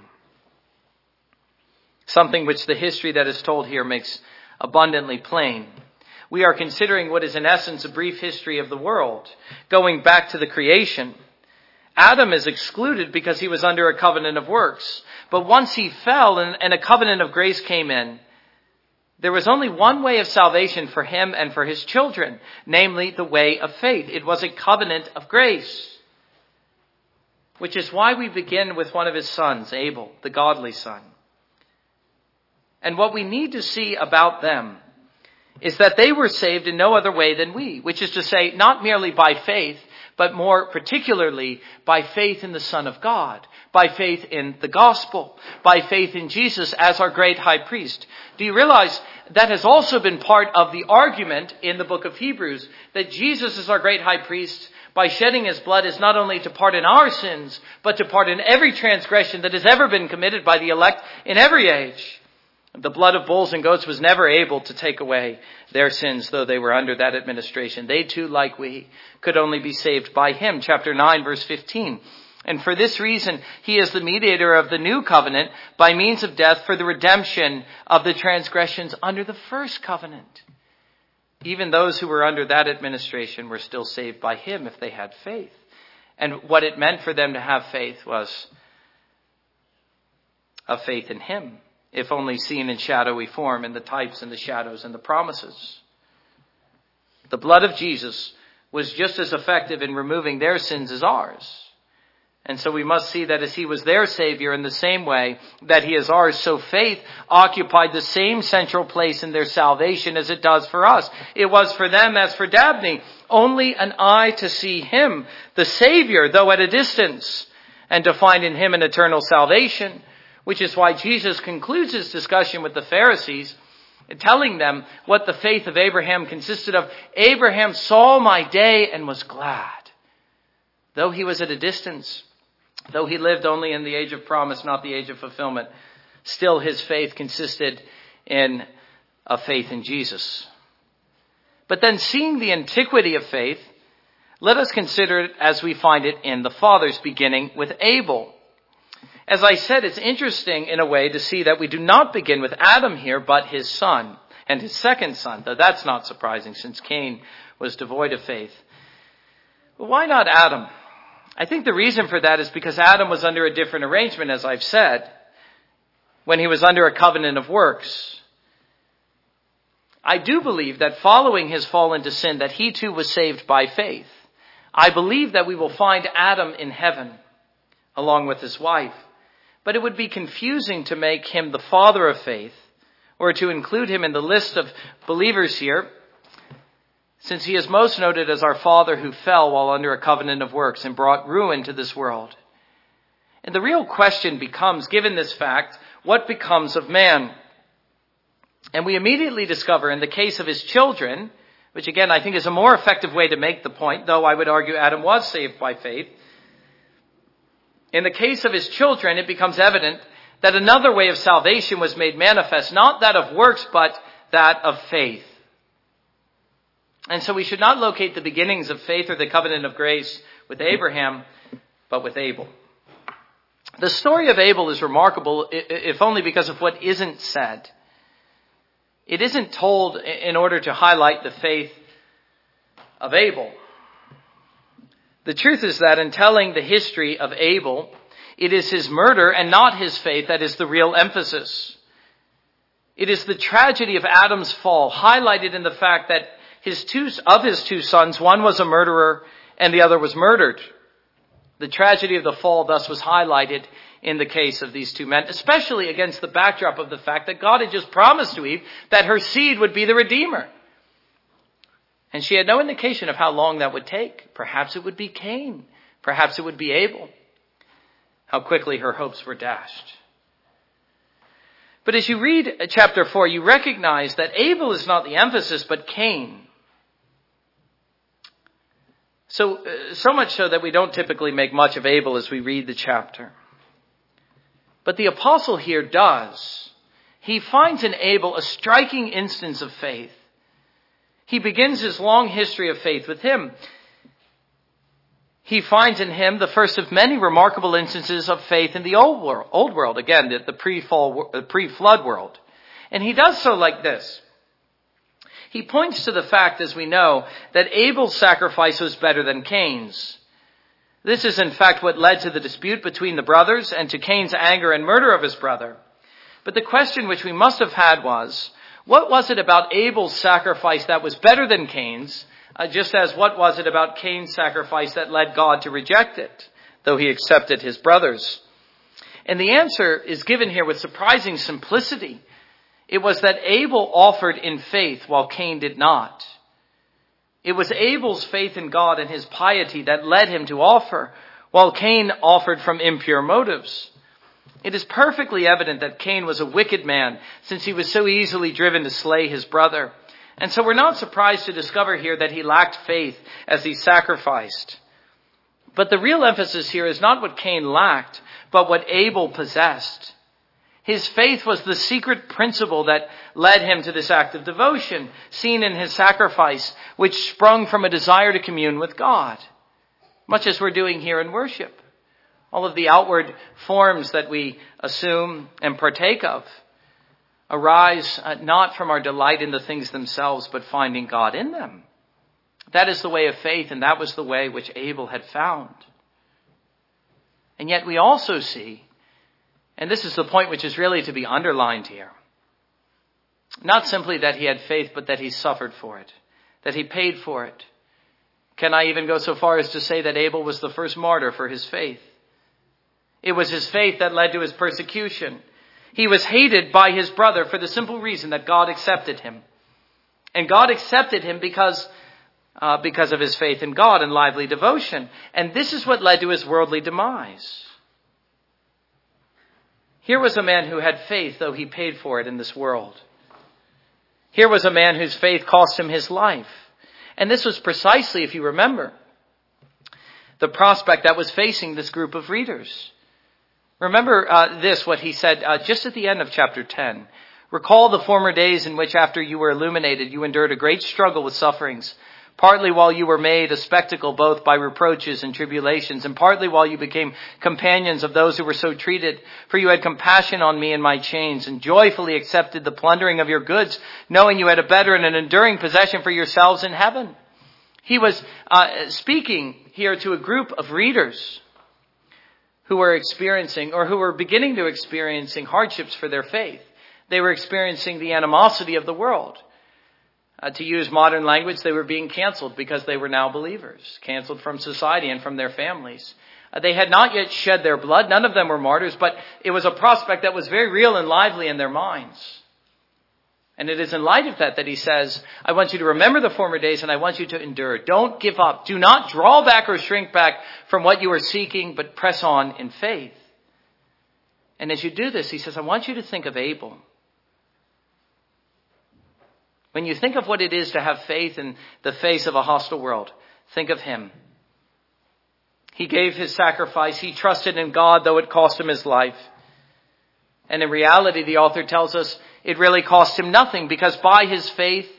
something which the history that is told here makes abundantly plain. We are considering what is in essence a brief history of the world, going back to the creation. Adam is excluded because he was under a covenant of works. But once he fell and, and, a covenant of grace came in, there was only one way of salvation for him and for his children, namely the way of faith. It was a covenant of grace. Which is why we begin with one of his sons, Abel, the godly son. And what we need to see about them is that they were saved in no other way than we, which is to say, not merely by faith, but more particularly by faith in the Son of God, by faith in the gospel, by faith in Jesus as our great high priest. Do you realize that has also been part of the argument in the book of Hebrews that Jesus is our great high priest by shedding his blood is not only to pardon our sins, but to pardon every transgression that has ever been committed by the elect in every age. The blood of bulls and goats was never able to take away their sins, though they were under that administration. They too, like we, could only be saved by him. Chapter 9, verse 15. And for this reason, he is the mediator of the new covenant by means of death for the redemption of the transgressions under the first covenant. Even those who were under that administration were still saved by him if they had faith. And what it meant for them to have faith was a faith in him if only seen in shadowy form in the types and the shadows and the promises. The blood of Jesus was just as effective in removing their sins as ours. And so we must see that as he was their savior in the same way that he is ours, so faith occupied the same central place in their salvation as it does for us. It was for them as for Dabney, only an eye to see him, the savior, though at a distance, and to find in him an eternal salvation which is why Jesus concludes his discussion with the Pharisees telling them what the faith of Abraham consisted of. Abraham saw my day and was glad. Though he was at a distance, though he lived only in the age of promise, not the age of fulfillment, still his faith consisted in a faith in Jesus. But then seeing the antiquity of faith, let us consider it as we find it in the fathers, beginning with Abel. As I said, it's interesting in a way to see that we do not begin with Adam here, but his son and his second son, though that's not surprising since Cain was devoid of faith. But why not Adam? I think the reason for that is because Adam was under a different arrangement, as I've said, when he was under a covenant of works. I do believe that following his fall into sin, that he too was saved by faith. I believe that we will find Adam in heaven along with his wife. But it would be confusing to make him the father of faith or to include him in the list of believers here, since he is most noted as our father who fell while under a covenant of works and brought ruin to this world. And the real question becomes, given this fact, what becomes of man? And we immediately discover in the case of his children, which again I think is a more effective way to make the point, though I would argue Adam was saved by faith, in the case of his children, it becomes evident that another way of salvation was made manifest, not that of works, but that of faith. And so we should not locate the beginnings of faith or the covenant of grace with Abraham, but with Abel. The story of Abel is remarkable, if only because of what isn't said. It isn't told in order to highlight the faith of Abel. The truth is that in telling the history of Abel, it is his murder and not his faith that is the real emphasis. It is the tragedy of Adam's fall highlighted in the fact that his two, of his two sons, one was a murderer and the other was murdered. The tragedy of the fall thus was highlighted in the case of these two men, especially against the backdrop of the fact that God had just promised to Eve that her seed would be the Redeemer. And she had no indication of how long that would take. Perhaps it would be Cain. Perhaps it would be Abel. How quickly her hopes were dashed. But as you read chapter 4, you recognize that Abel is not the emphasis, but Cain. So, uh, so much so that we don't typically make much of Abel as we read the chapter. But the apostle here does. He finds in Abel a striking instance of faith. He begins his long history of faith with him. He finds in him the first of many remarkable instances of faith in the old world, old world again, the, the pre-flood world. And he does so like this. He points to the fact, as we know, that Abel's sacrifice was better than Cain's. This is in fact what led to the dispute between the brothers and to Cain's anger and murder of his brother. But the question which we must have had was, what was it about Abel's sacrifice that was better than Cain's, uh, just as what was it about Cain's sacrifice that led God to reject it, though he accepted his brother's? And the answer is given here with surprising simplicity. It was that Abel offered in faith while Cain did not. It was Abel's faith in God and his piety that led him to offer, while Cain offered from impure motives. It is perfectly evident that Cain was a wicked man, since he was so easily driven to slay his brother. And so we're not surprised to discover here that he lacked faith as he sacrificed. But the real emphasis here is not what Cain lacked, but what Abel possessed. His faith was the secret principle that led him to this act of devotion, seen in his sacrifice, which sprung from a desire to commune with God, much as we're doing here in worship. All of the outward forms that we assume and partake of arise uh, not from our delight in the things themselves, but finding God in them. That is the way of faith, and that was the way which Abel had found. And yet we also see and this is the point which is really to be underlined here. Not simply that he had faith, but that he suffered for it, that he paid for it. Can I even go so far as to say that Abel was the first martyr for his faith? It was his faith that led to his persecution. He was hated by his brother for the simple reason that God accepted him. And God accepted him because, uh, because of his faith in God and lively devotion. And this is what led to his worldly demise. Here was a man who had faith, though he paid for it in this world. Here was a man whose faith cost him his life. And this was precisely, if you remember, the prospect that was facing this group of readers. Remember uh, this, what he said uh, just at the end of chapter 10. Recall the former days in which, after you were illuminated, you endured a great struggle with sufferings partly while you were made a spectacle both by reproaches and tribulations, and partly while you became companions of those who were so treated. For you had compassion on me in my chains, and joyfully accepted the plundering of your goods, knowing you had a better and an enduring possession for yourselves in heaven. He was uh, speaking here to a group of readers who were experiencing, or who were beginning to experiencing hardships for their faith. They were experiencing the animosity of the world. Uh, to use modern language, they were being canceled because they were now believers, canceled from society and from their families. Uh, they had not yet shed their blood. None of them were martyrs, but it was a prospect that was very real and lively in their minds. And it is in light of that that he says, I want you to remember the former days and I want you to endure. Don't give up. Do not draw back or shrink back from what you are seeking, but press on in faith. And as you do this, he says, I want you to think of Abel. When you think of what it is to have faith in the face of a hostile world, think of him. He gave his sacrifice. He trusted in God, though it cost him his life. And in reality, the author tells us it really cost him nothing because by his faith,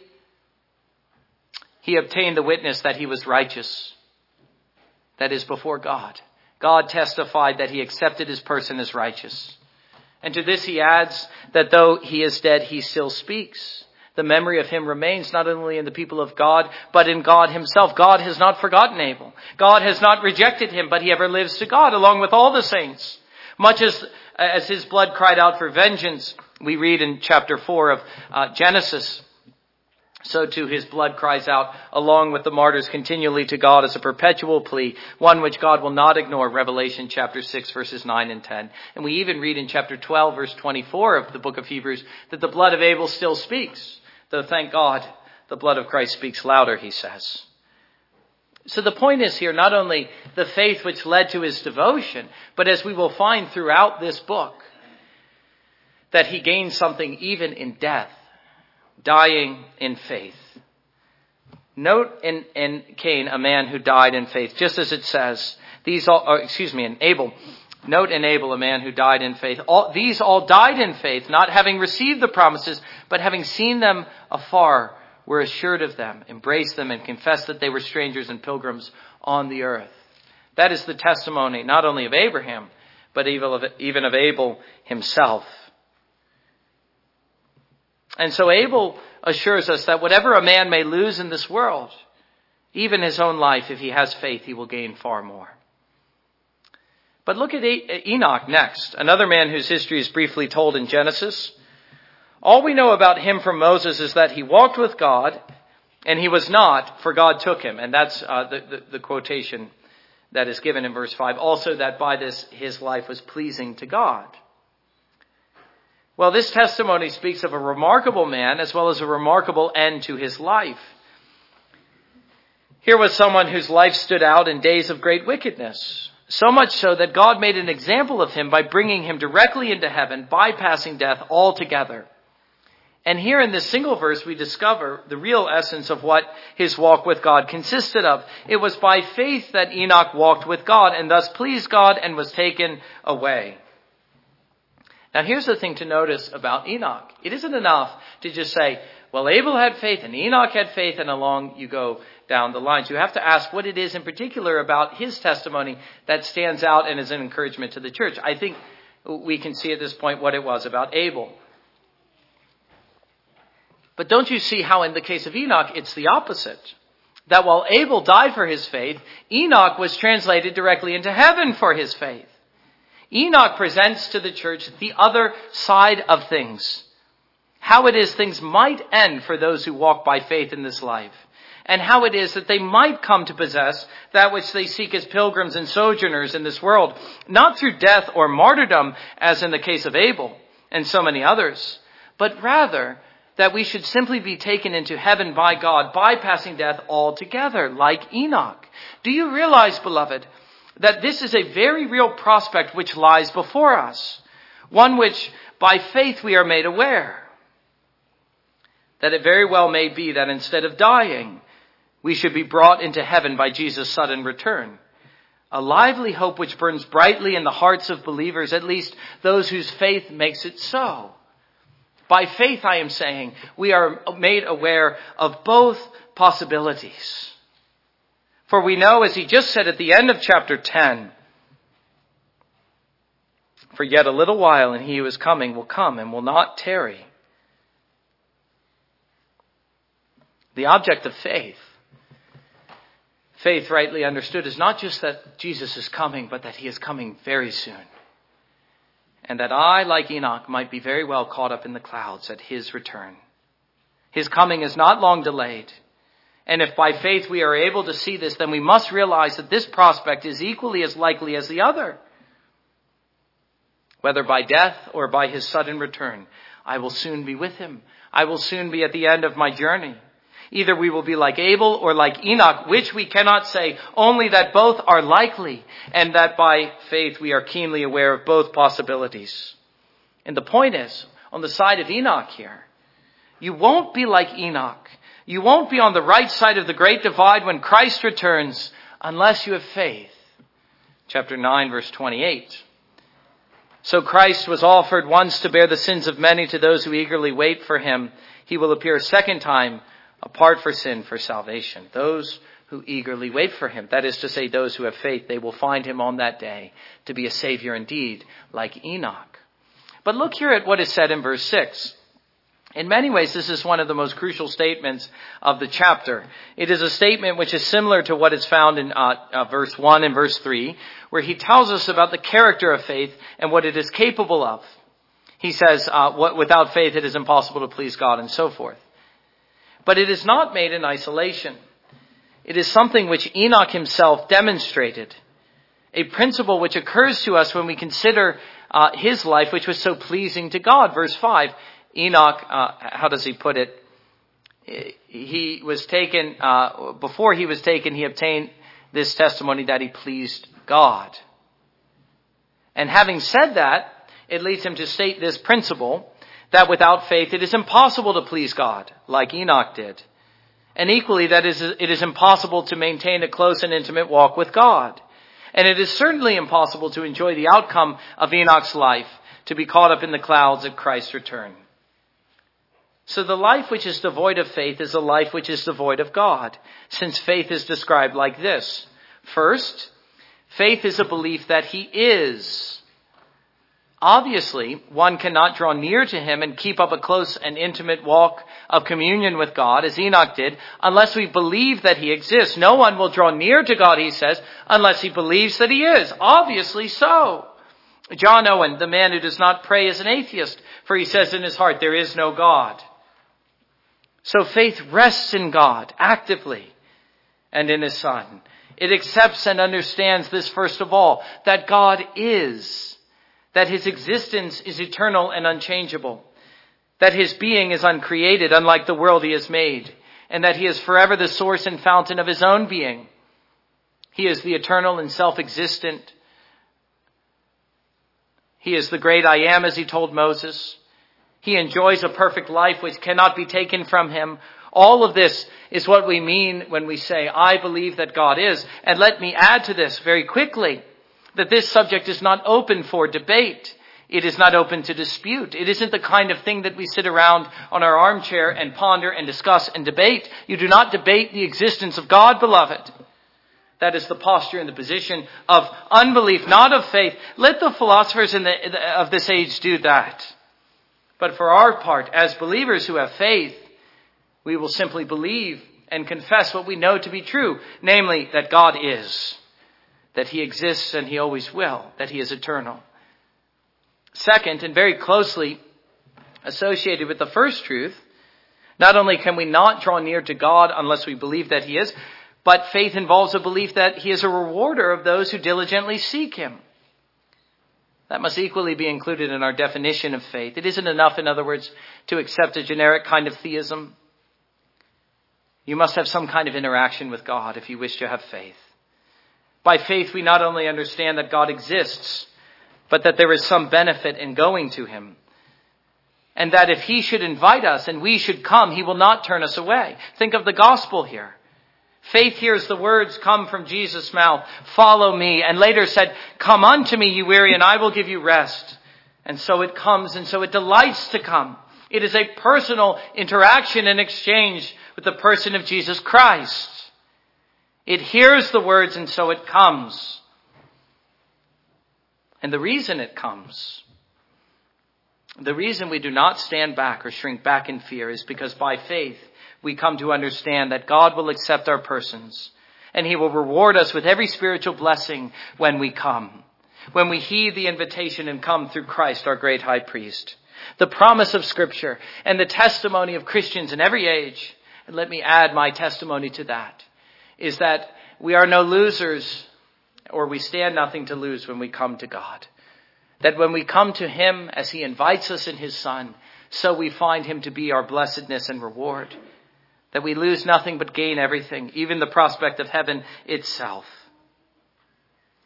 he obtained the witness that he was righteous. That is before God. God testified that he accepted his person as righteous. And to this he adds that though he is dead, he still speaks. The memory of him remains not only in the people of God, but in God himself. God has not forgotten Abel. God has not rejected him, but he ever lives to God along with all the saints. Much as, as his blood cried out for vengeance, we read in chapter 4 of uh, Genesis, so too his blood cries out along with the martyrs continually to God as a perpetual plea, one which God will not ignore, Revelation chapter 6 verses 9 and 10. And we even read in chapter 12 verse 24 of the book of Hebrews that the blood of Abel still speaks. Though thank God, the blood of Christ speaks louder, he says. So the point is here not only the faith which led to his devotion, but as we will find throughout this book, that he gained something even in death, dying in faith. Note in, in Cain a man who died in faith, just as it says, these all, or excuse me, in Abel, Note in Abel a man who died in faith. All, these all died in faith, not having received the promises, but having seen them afar, were assured of them, embraced them, and confessed that they were strangers and pilgrims on the earth. That is the testimony not only of Abraham, but even of Abel himself. And so Abel assures us that whatever a man may lose in this world, even his own life, if he has faith, he will gain far more. But look at Enoch next, another man whose history is briefly told in Genesis. All we know about him from Moses is that he walked with God, and he was not, for God took him. And that's uh, the, the, the quotation that is given in verse 5. Also, that by this his life was pleasing to God. Well, this testimony speaks of a remarkable man as well as a remarkable end to his life. Here was someone whose life stood out in days of great wickedness. So much so that God made an example of him by bringing him directly into heaven, bypassing death altogether. And here in this single verse, we discover the real essence of what his walk with God consisted of. It was by faith that Enoch walked with God and thus pleased God and was taken away. Now here's the thing to notice about Enoch. It isn't enough to just say, well, Abel had faith and Enoch had faith and along you go down the lines. You have to ask what it is in particular about his testimony that stands out and is an encouragement to the church. I think we can see at this point what it was about Abel. But don't you see how in the case of Enoch, it's the opposite? That while Abel died for his faith, Enoch was translated directly into heaven for his faith. Enoch presents to the church the other side of things. How it is things might end for those who walk by faith in this life and how it is that they might come to possess that which they seek as pilgrims and sojourners in this world, not through death or martyrdom, as in the case of Abel and so many others, but rather that we should simply be taken into heaven by God, bypassing death altogether, like Enoch. Do you realize, beloved, that this is a very real prospect which lies before us? One which, by faith, we are made aware. That it very well may be that instead of dying, we should be brought into heaven by Jesus' sudden return. A lively hope which burns brightly in the hearts of believers, at least those whose faith makes it so. By faith, I am saying, we are made aware of both possibilities. For we know, as he just said at the end of chapter 10, for yet a little while and he who is coming will come and will not tarry. The object of faith Faith, rightly understood, is not just that Jesus is coming, but that he is coming very soon. And that I, like Enoch, might be very well caught up in the clouds at his return. His coming is not long delayed. And if by faith we are able to see this, then we must realize that this prospect is equally as likely as the other. Whether by death or by his sudden return, I will soon be with him. I will soon be at the end of my journey. Either we will be like Abel or like Enoch, which we cannot say, only that both are likely, and that by faith we are keenly aware of both possibilities. And the point is, on the side of Enoch here, you won't be like Enoch. You won't be on the right side of the great divide when Christ returns unless you have faith. Chapter 9 verse 28. So Christ was offered once to bear the sins of many to those who eagerly wait for him. He will appear a second time apart for sin for salvation. Those who eagerly wait for him, that is to say, those who have faith, they will find him on that day to be a savior indeed, like Enoch. But look here at what is said in verse 6. In many ways, this is one of the most crucial statements of the chapter. It is a statement which is similar to what is found in uh, uh, verse 1 and verse 3, where he tells us about the character of faith and what it is capable of. He says, uh, what, without faith it is impossible to please God and so forth. But it is not made in isolation. It is something which Enoch himself demonstrated. A principle which occurs to us when we consider uh, his life, which was so pleasing to God. Verse 5, Enoch, uh, how does he put it? He was taken, uh, before he was taken, he obtained this testimony that he pleased God. And having said that, it leads him to state this principle that without faith it is impossible to please God, like Enoch did. And equally that is, it is impossible to maintain a close and intimate walk with God. And it is certainly impossible to enjoy the outcome of Enoch's life, to be caught up in the clouds at Christ's return. So the life which is devoid of faith is a life which is devoid of God, since faith is described like this. First, faith is a belief that He is. Obviously, one cannot draw near to Him and keep up a close and intimate walk of communion with God, as Enoch did, unless we believe that He exists. No one will draw near to God, he says, unless he believes that He is. Obviously so. John Owen, the man who does not pray, is an atheist, for he says in his heart, there is no God. So faith rests in God actively and in His Son. It accepts and understands this first of all, that God is, that His existence is eternal and unchangeable, that His being is uncreated, unlike the world He has made, and that He is forever the source and fountain of His own being. He is the eternal and self-existent. He is the great I am, as He told Moses. He enjoys a perfect life which cannot be taken from him. All of this is what we mean when we say, I believe that God is. And let me add to this very quickly that this subject is not open for debate. It is not open to dispute. It isn't the kind of thing that we sit around on our armchair and ponder and discuss and debate. You do not debate the existence of God, beloved. That is the posture and the position of unbelief, not of faith. Let the philosophers the, of this age do that. But for our part, as believers who have faith, we will simply believe and confess what we know to be true, namely that God is, that He exists and He always will, that He is eternal. Second, and very closely associated with the first truth, not only can we not draw near to God unless we believe that He is, but faith involves a belief that He is a rewarder of those who diligently seek Him. That must equally be included in our definition of faith. It isn't enough, in other words, to accept a generic kind of theism. You must have some kind of interaction with God if you wish to have faith. By faith, we not only understand that God exists, but that there is some benefit in going to Him. And that if He should invite us and we should come, He will not turn us away. Think of the gospel here. Faith hears the words come from Jesus' mouth, follow me, and later said, come unto me, you weary, and I will give you rest. And so it comes, and so it delights to come. It is a personal interaction and exchange with the person of Jesus Christ. It hears the words, and so it comes. And the reason it comes, the reason we do not stand back or shrink back in fear is because by faith, we come to understand that God will accept our persons and he will reward us with every spiritual blessing when we come, when we heed the invitation and come through Christ, our great high priest. The promise of scripture and the testimony of Christians in every age, and let me add my testimony to that, is that we are no losers or we stand nothing to lose when we come to God. That when we come to Him as He invites us in His Son, so we find Him to be our blessedness and reward that we lose nothing but gain everything, even the prospect of heaven itself.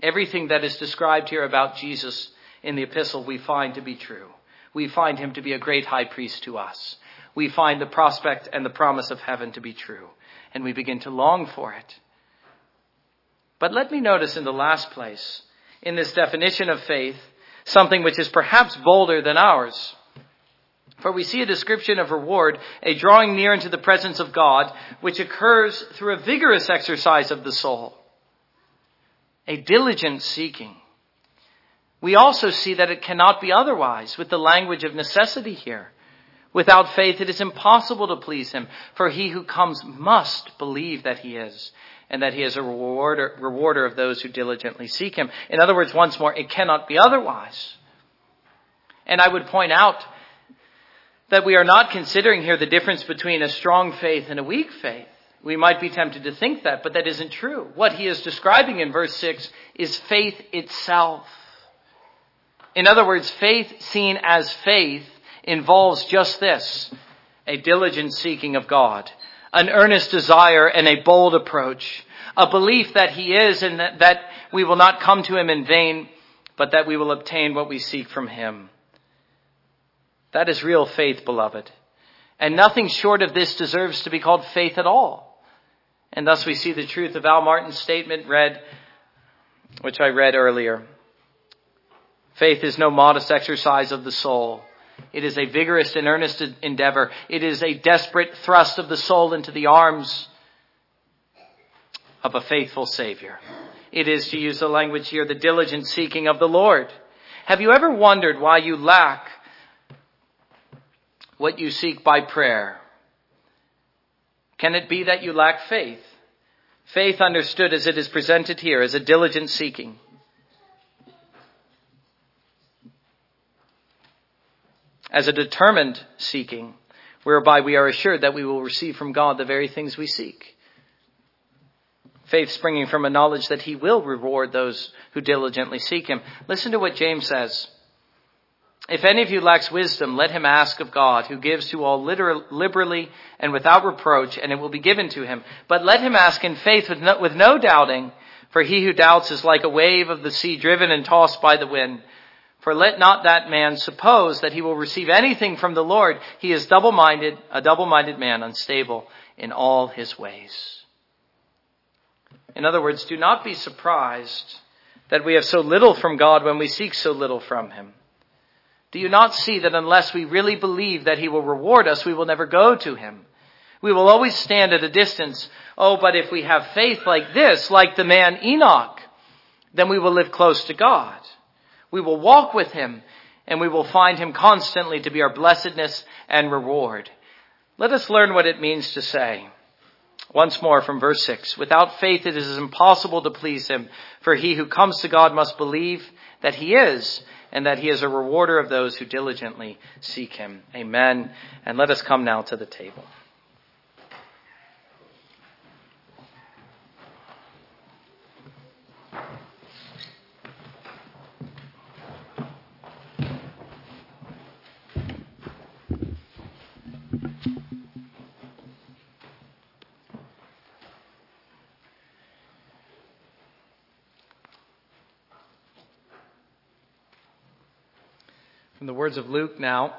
Everything that is described here about Jesus in the epistle we find to be true. We find him to be a great high priest to us. We find the prospect and the promise of heaven to be true, and we begin to long for it. But let me notice in the last place, in this definition of faith, something which is perhaps bolder than ours. For we see a description of reward, a drawing near into the presence of God, which occurs through a vigorous exercise of the soul, a diligent seeking. We also see that it cannot be otherwise with the language of necessity here. Without faith, it is impossible to please him, for he who comes must believe that he is, and that he is a rewarder, rewarder of those who diligently seek him. In other words, once more, it cannot be otherwise. And I would point out that we are not considering here the difference between a strong faith and a weak faith. We might be tempted to think that, but that isn't true. What he is describing in verse 6 is faith itself. In other words, faith seen as faith involves just this a diligent seeking of God, an earnest desire and a bold approach, a belief that He is and that, that we will not come to Him in vain, but that we will obtain what we seek from Him. That is real faith, beloved. And nothing short of this deserves to be called faith at all. And thus we see the truth of Al Martin's statement read, which I read earlier. Faith is no modest exercise of the soul. It is a vigorous and earnest endeavor. It is a desperate thrust of the soul into the arms of a faithful Savior. It is, to use the language here, the diligent seeking of the Lord. Have you ever wondered why you lack what you seek by prayer? Can it be that you lack faith? Faith understood as it is presented here as a diligent seeking. as a determined seeking, whereby we are assured that we will receive from God the very things we seek. Faith springing from a knowledge that He will reward those who diligently seek Him. Listen to what James says. If any of you lacks wisdom, let him ask of God, who gives to all liberally and without reproach, and it will be given to him. But let him ask in faith with no, with no doubting, for he who doubts is like a wave of the sea driven and tossed by the wind. For let not that man suppose that he will receive anything from the Lord. He is double-minded, a double-minded man, unstable in all his ways. In other words, do not be surprised that we have so little from God when we seek so little from him. Do you not see that unless we really believe that he will reward us, we will never go to him? We will always stand at a distance. Oh, but if we have faith like this, like the man Enoch, then we will live close to God. We will walk with him and we will find him constantly to be our blessedness and reward. Let us learn what it means to say. Once more from verse 6. Without faith it is impossible to please him, for he who comes to God must believe that he is, and that he is a rewarder of those who diligently seek him. Amen. And let us come now to the table. From the words of Luke now.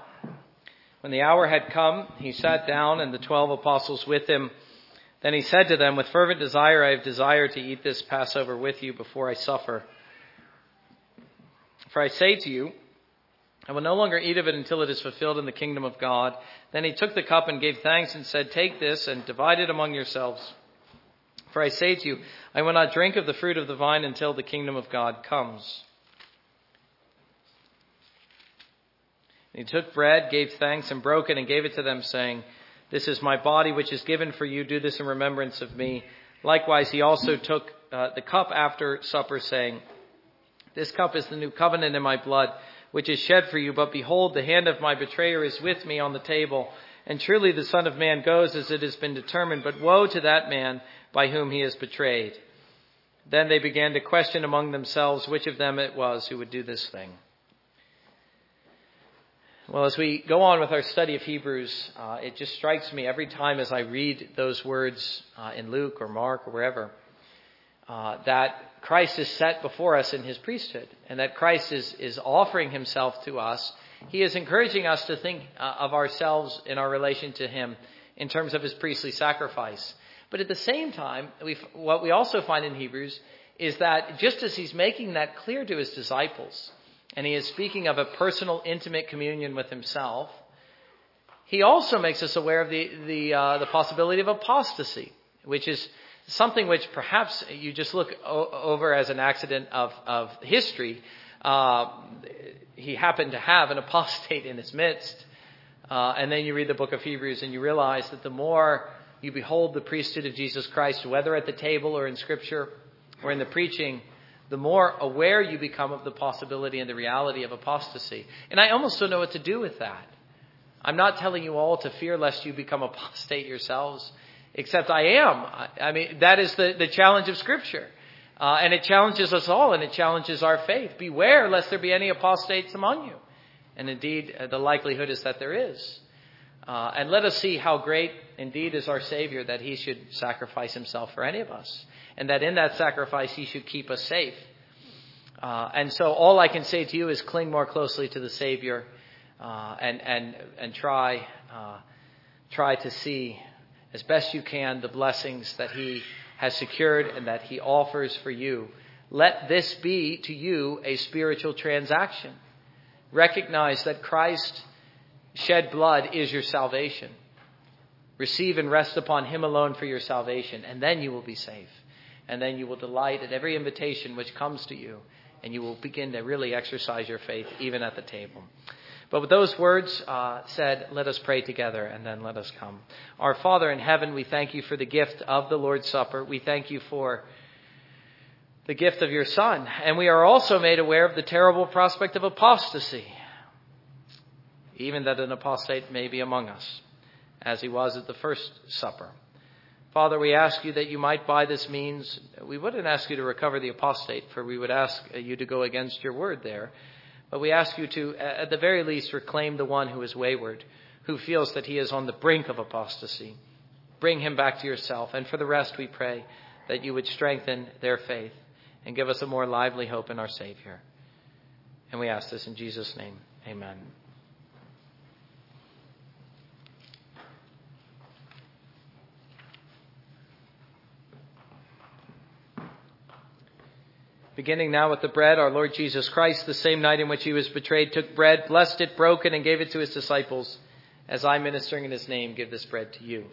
When the hour had come, he sat down and the twelve apostles with him. Then he said to them, With fervent desire I have desired to eat this Passover with you before I suffer. For I say to you, I will no longer eat of it until it is fulfilled in the kingdom of God. Then he took the cup and gave thanks and said, Take this and divide it among yourselves. For I say to you, I will not drink of the fruit of the vine until the kingdom of God comes. He took bread, gave thanks, and broke it, and gave it to them, saying, This is my body, which is given for you. Do this in remembrance of me. Likewise, he also took uh, the cup after supper, saying, This cup is the new covenant in my blood, which is shed for you. But behold, the hand of my betrayer is with me on the table. And truly the Son of Man goes as it has been determined. But woe to that man by whom he is betrayed. Then they began to question among themselves which of them it was who would do this thing. Well, as we go on with our study of Hebrews, uh, it just strikes me every time as I read those words uh, in Luke or Mark or wherever uh, that Christ is set before us in his priesthood and that Christ is, is offering himself to us. He is encouraging us to think uh, of ourselves in our relation to him in terms of his priestly sacrifice. But at the same time, what we also find in Hebrews is that just as he's making that clear to his disciples, and he is speaking of a personal, intimate communion with himself, he also makes us aware of the, the, uh, the possibility of apostasy, which is something which perhaps you just look o- over as an accident of, of history. Uh, he happened to have an apostate in his midst. Uh, and then you read the book of Hebrews and you realize that the more you behold the priesthood of Jesus Christ, whether at the table or in Scripture or in the preaching, the more aware you become of the possibility and the reality of apostasy. And I almost don't know what to do with that. I'm not telling you all to fear lest you become apostate yourselves, except I am. I mean, that is the, the challenge of Scripture. Uh, and it challenges us all, and it challenges our faith. Beware lest there be any apostates among you. And indeed, uh, the likelihood is that there is. Uh, and let us see how great indeed is our Savior that he should sacrifice himself for any of us. And that in that sacrifice he should keep us safe. Uh, and so all I can say to you is cling more closely to the Savior uh, and, and, and try, uh, try to see as best you can the blessings that he has secured and that he offers for you. Let this be to you a spiritual transaction. Recognize that Christ shed blood is your salvation. Receive and rest upon him alone for your salvation, and then you will be safe. And then you will delight at every invitation which comes to you, and you will begin to really exercise your faith even at the table. But with those words uh, said, let us pray together and then let us come. Our Father in heaven, we thank you for the gift of the Lord's Supper. We thank you for the gift of your Son. And we are also made aware of the terrible prospect of apostasy, even that an apostate may be among us, as he was at the first supper. Father, we ask you that you might, by this means, we wouldn't ask you to recover the apostate, for we would ask you to go against your word there. But we ask you to, at the very least, reclaim the one who is wayward, who feels that he is on the brink of apostasy. Bring him back to yourself. And for the rest, we pray that you would strengthen their faith and give us a more lively hope in our Savior. And we ask this in Jesus' name. Amen. Beginning now with the bread, our Lord Jesus Christ, the same night in which he was betrayed, took bread, blessed it, broke it, and gave it to his disciples. As I, ministering in his name, give this bread to you.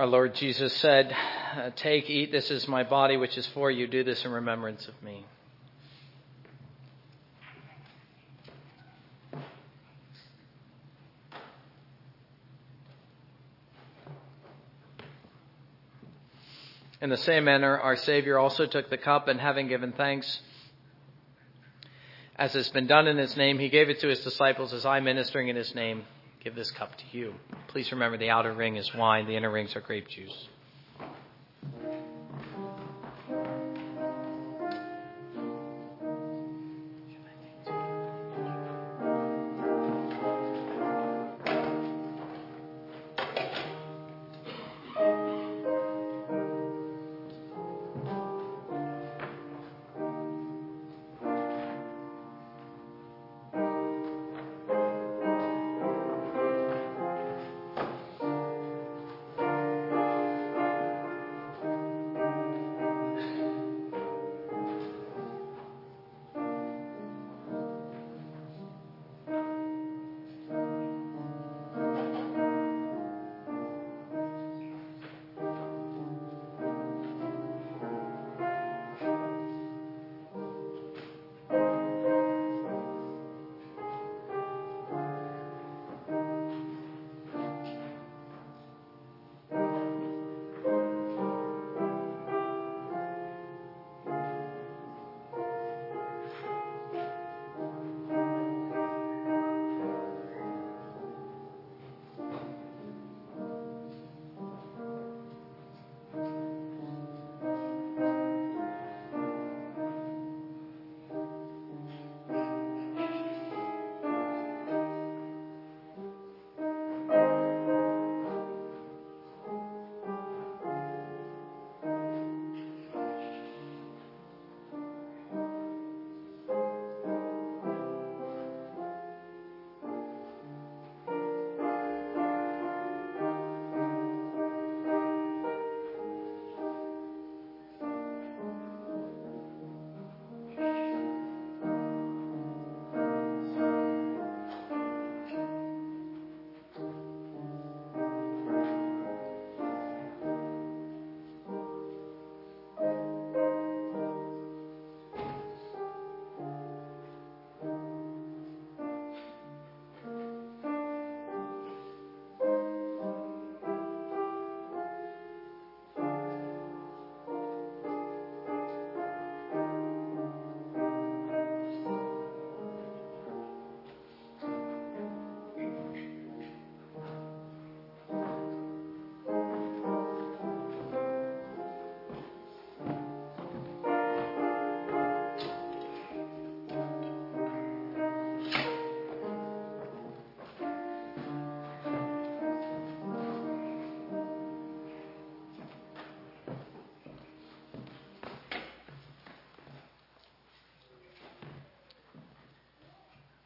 Our Lord Jesus said, Take, eat, this is my body which is for you. Do this in remembrance of me. In the same manner, our Savior also took the cup, and having given thanks, as has been done in his name, he gave it to his disciples as I ministering in his name give this cup to you. Please remember the outer ring is wine, the inner rings are grape juice.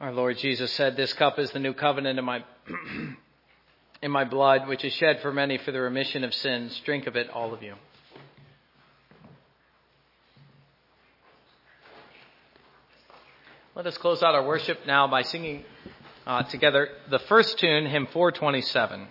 Our Lord Jesus said, This cup is the new covenant in my, in my blood, which is shed for many for the remission of sins. Drink of it, all of you. Let us close out our worship now by singing uh, together the first tune, hymn 427.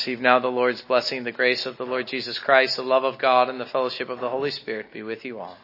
Receive now the Lord's blessing, the grace of the Lord Jesus Christ, the love of God, and the fellowship of the Holy Spirit be with you all.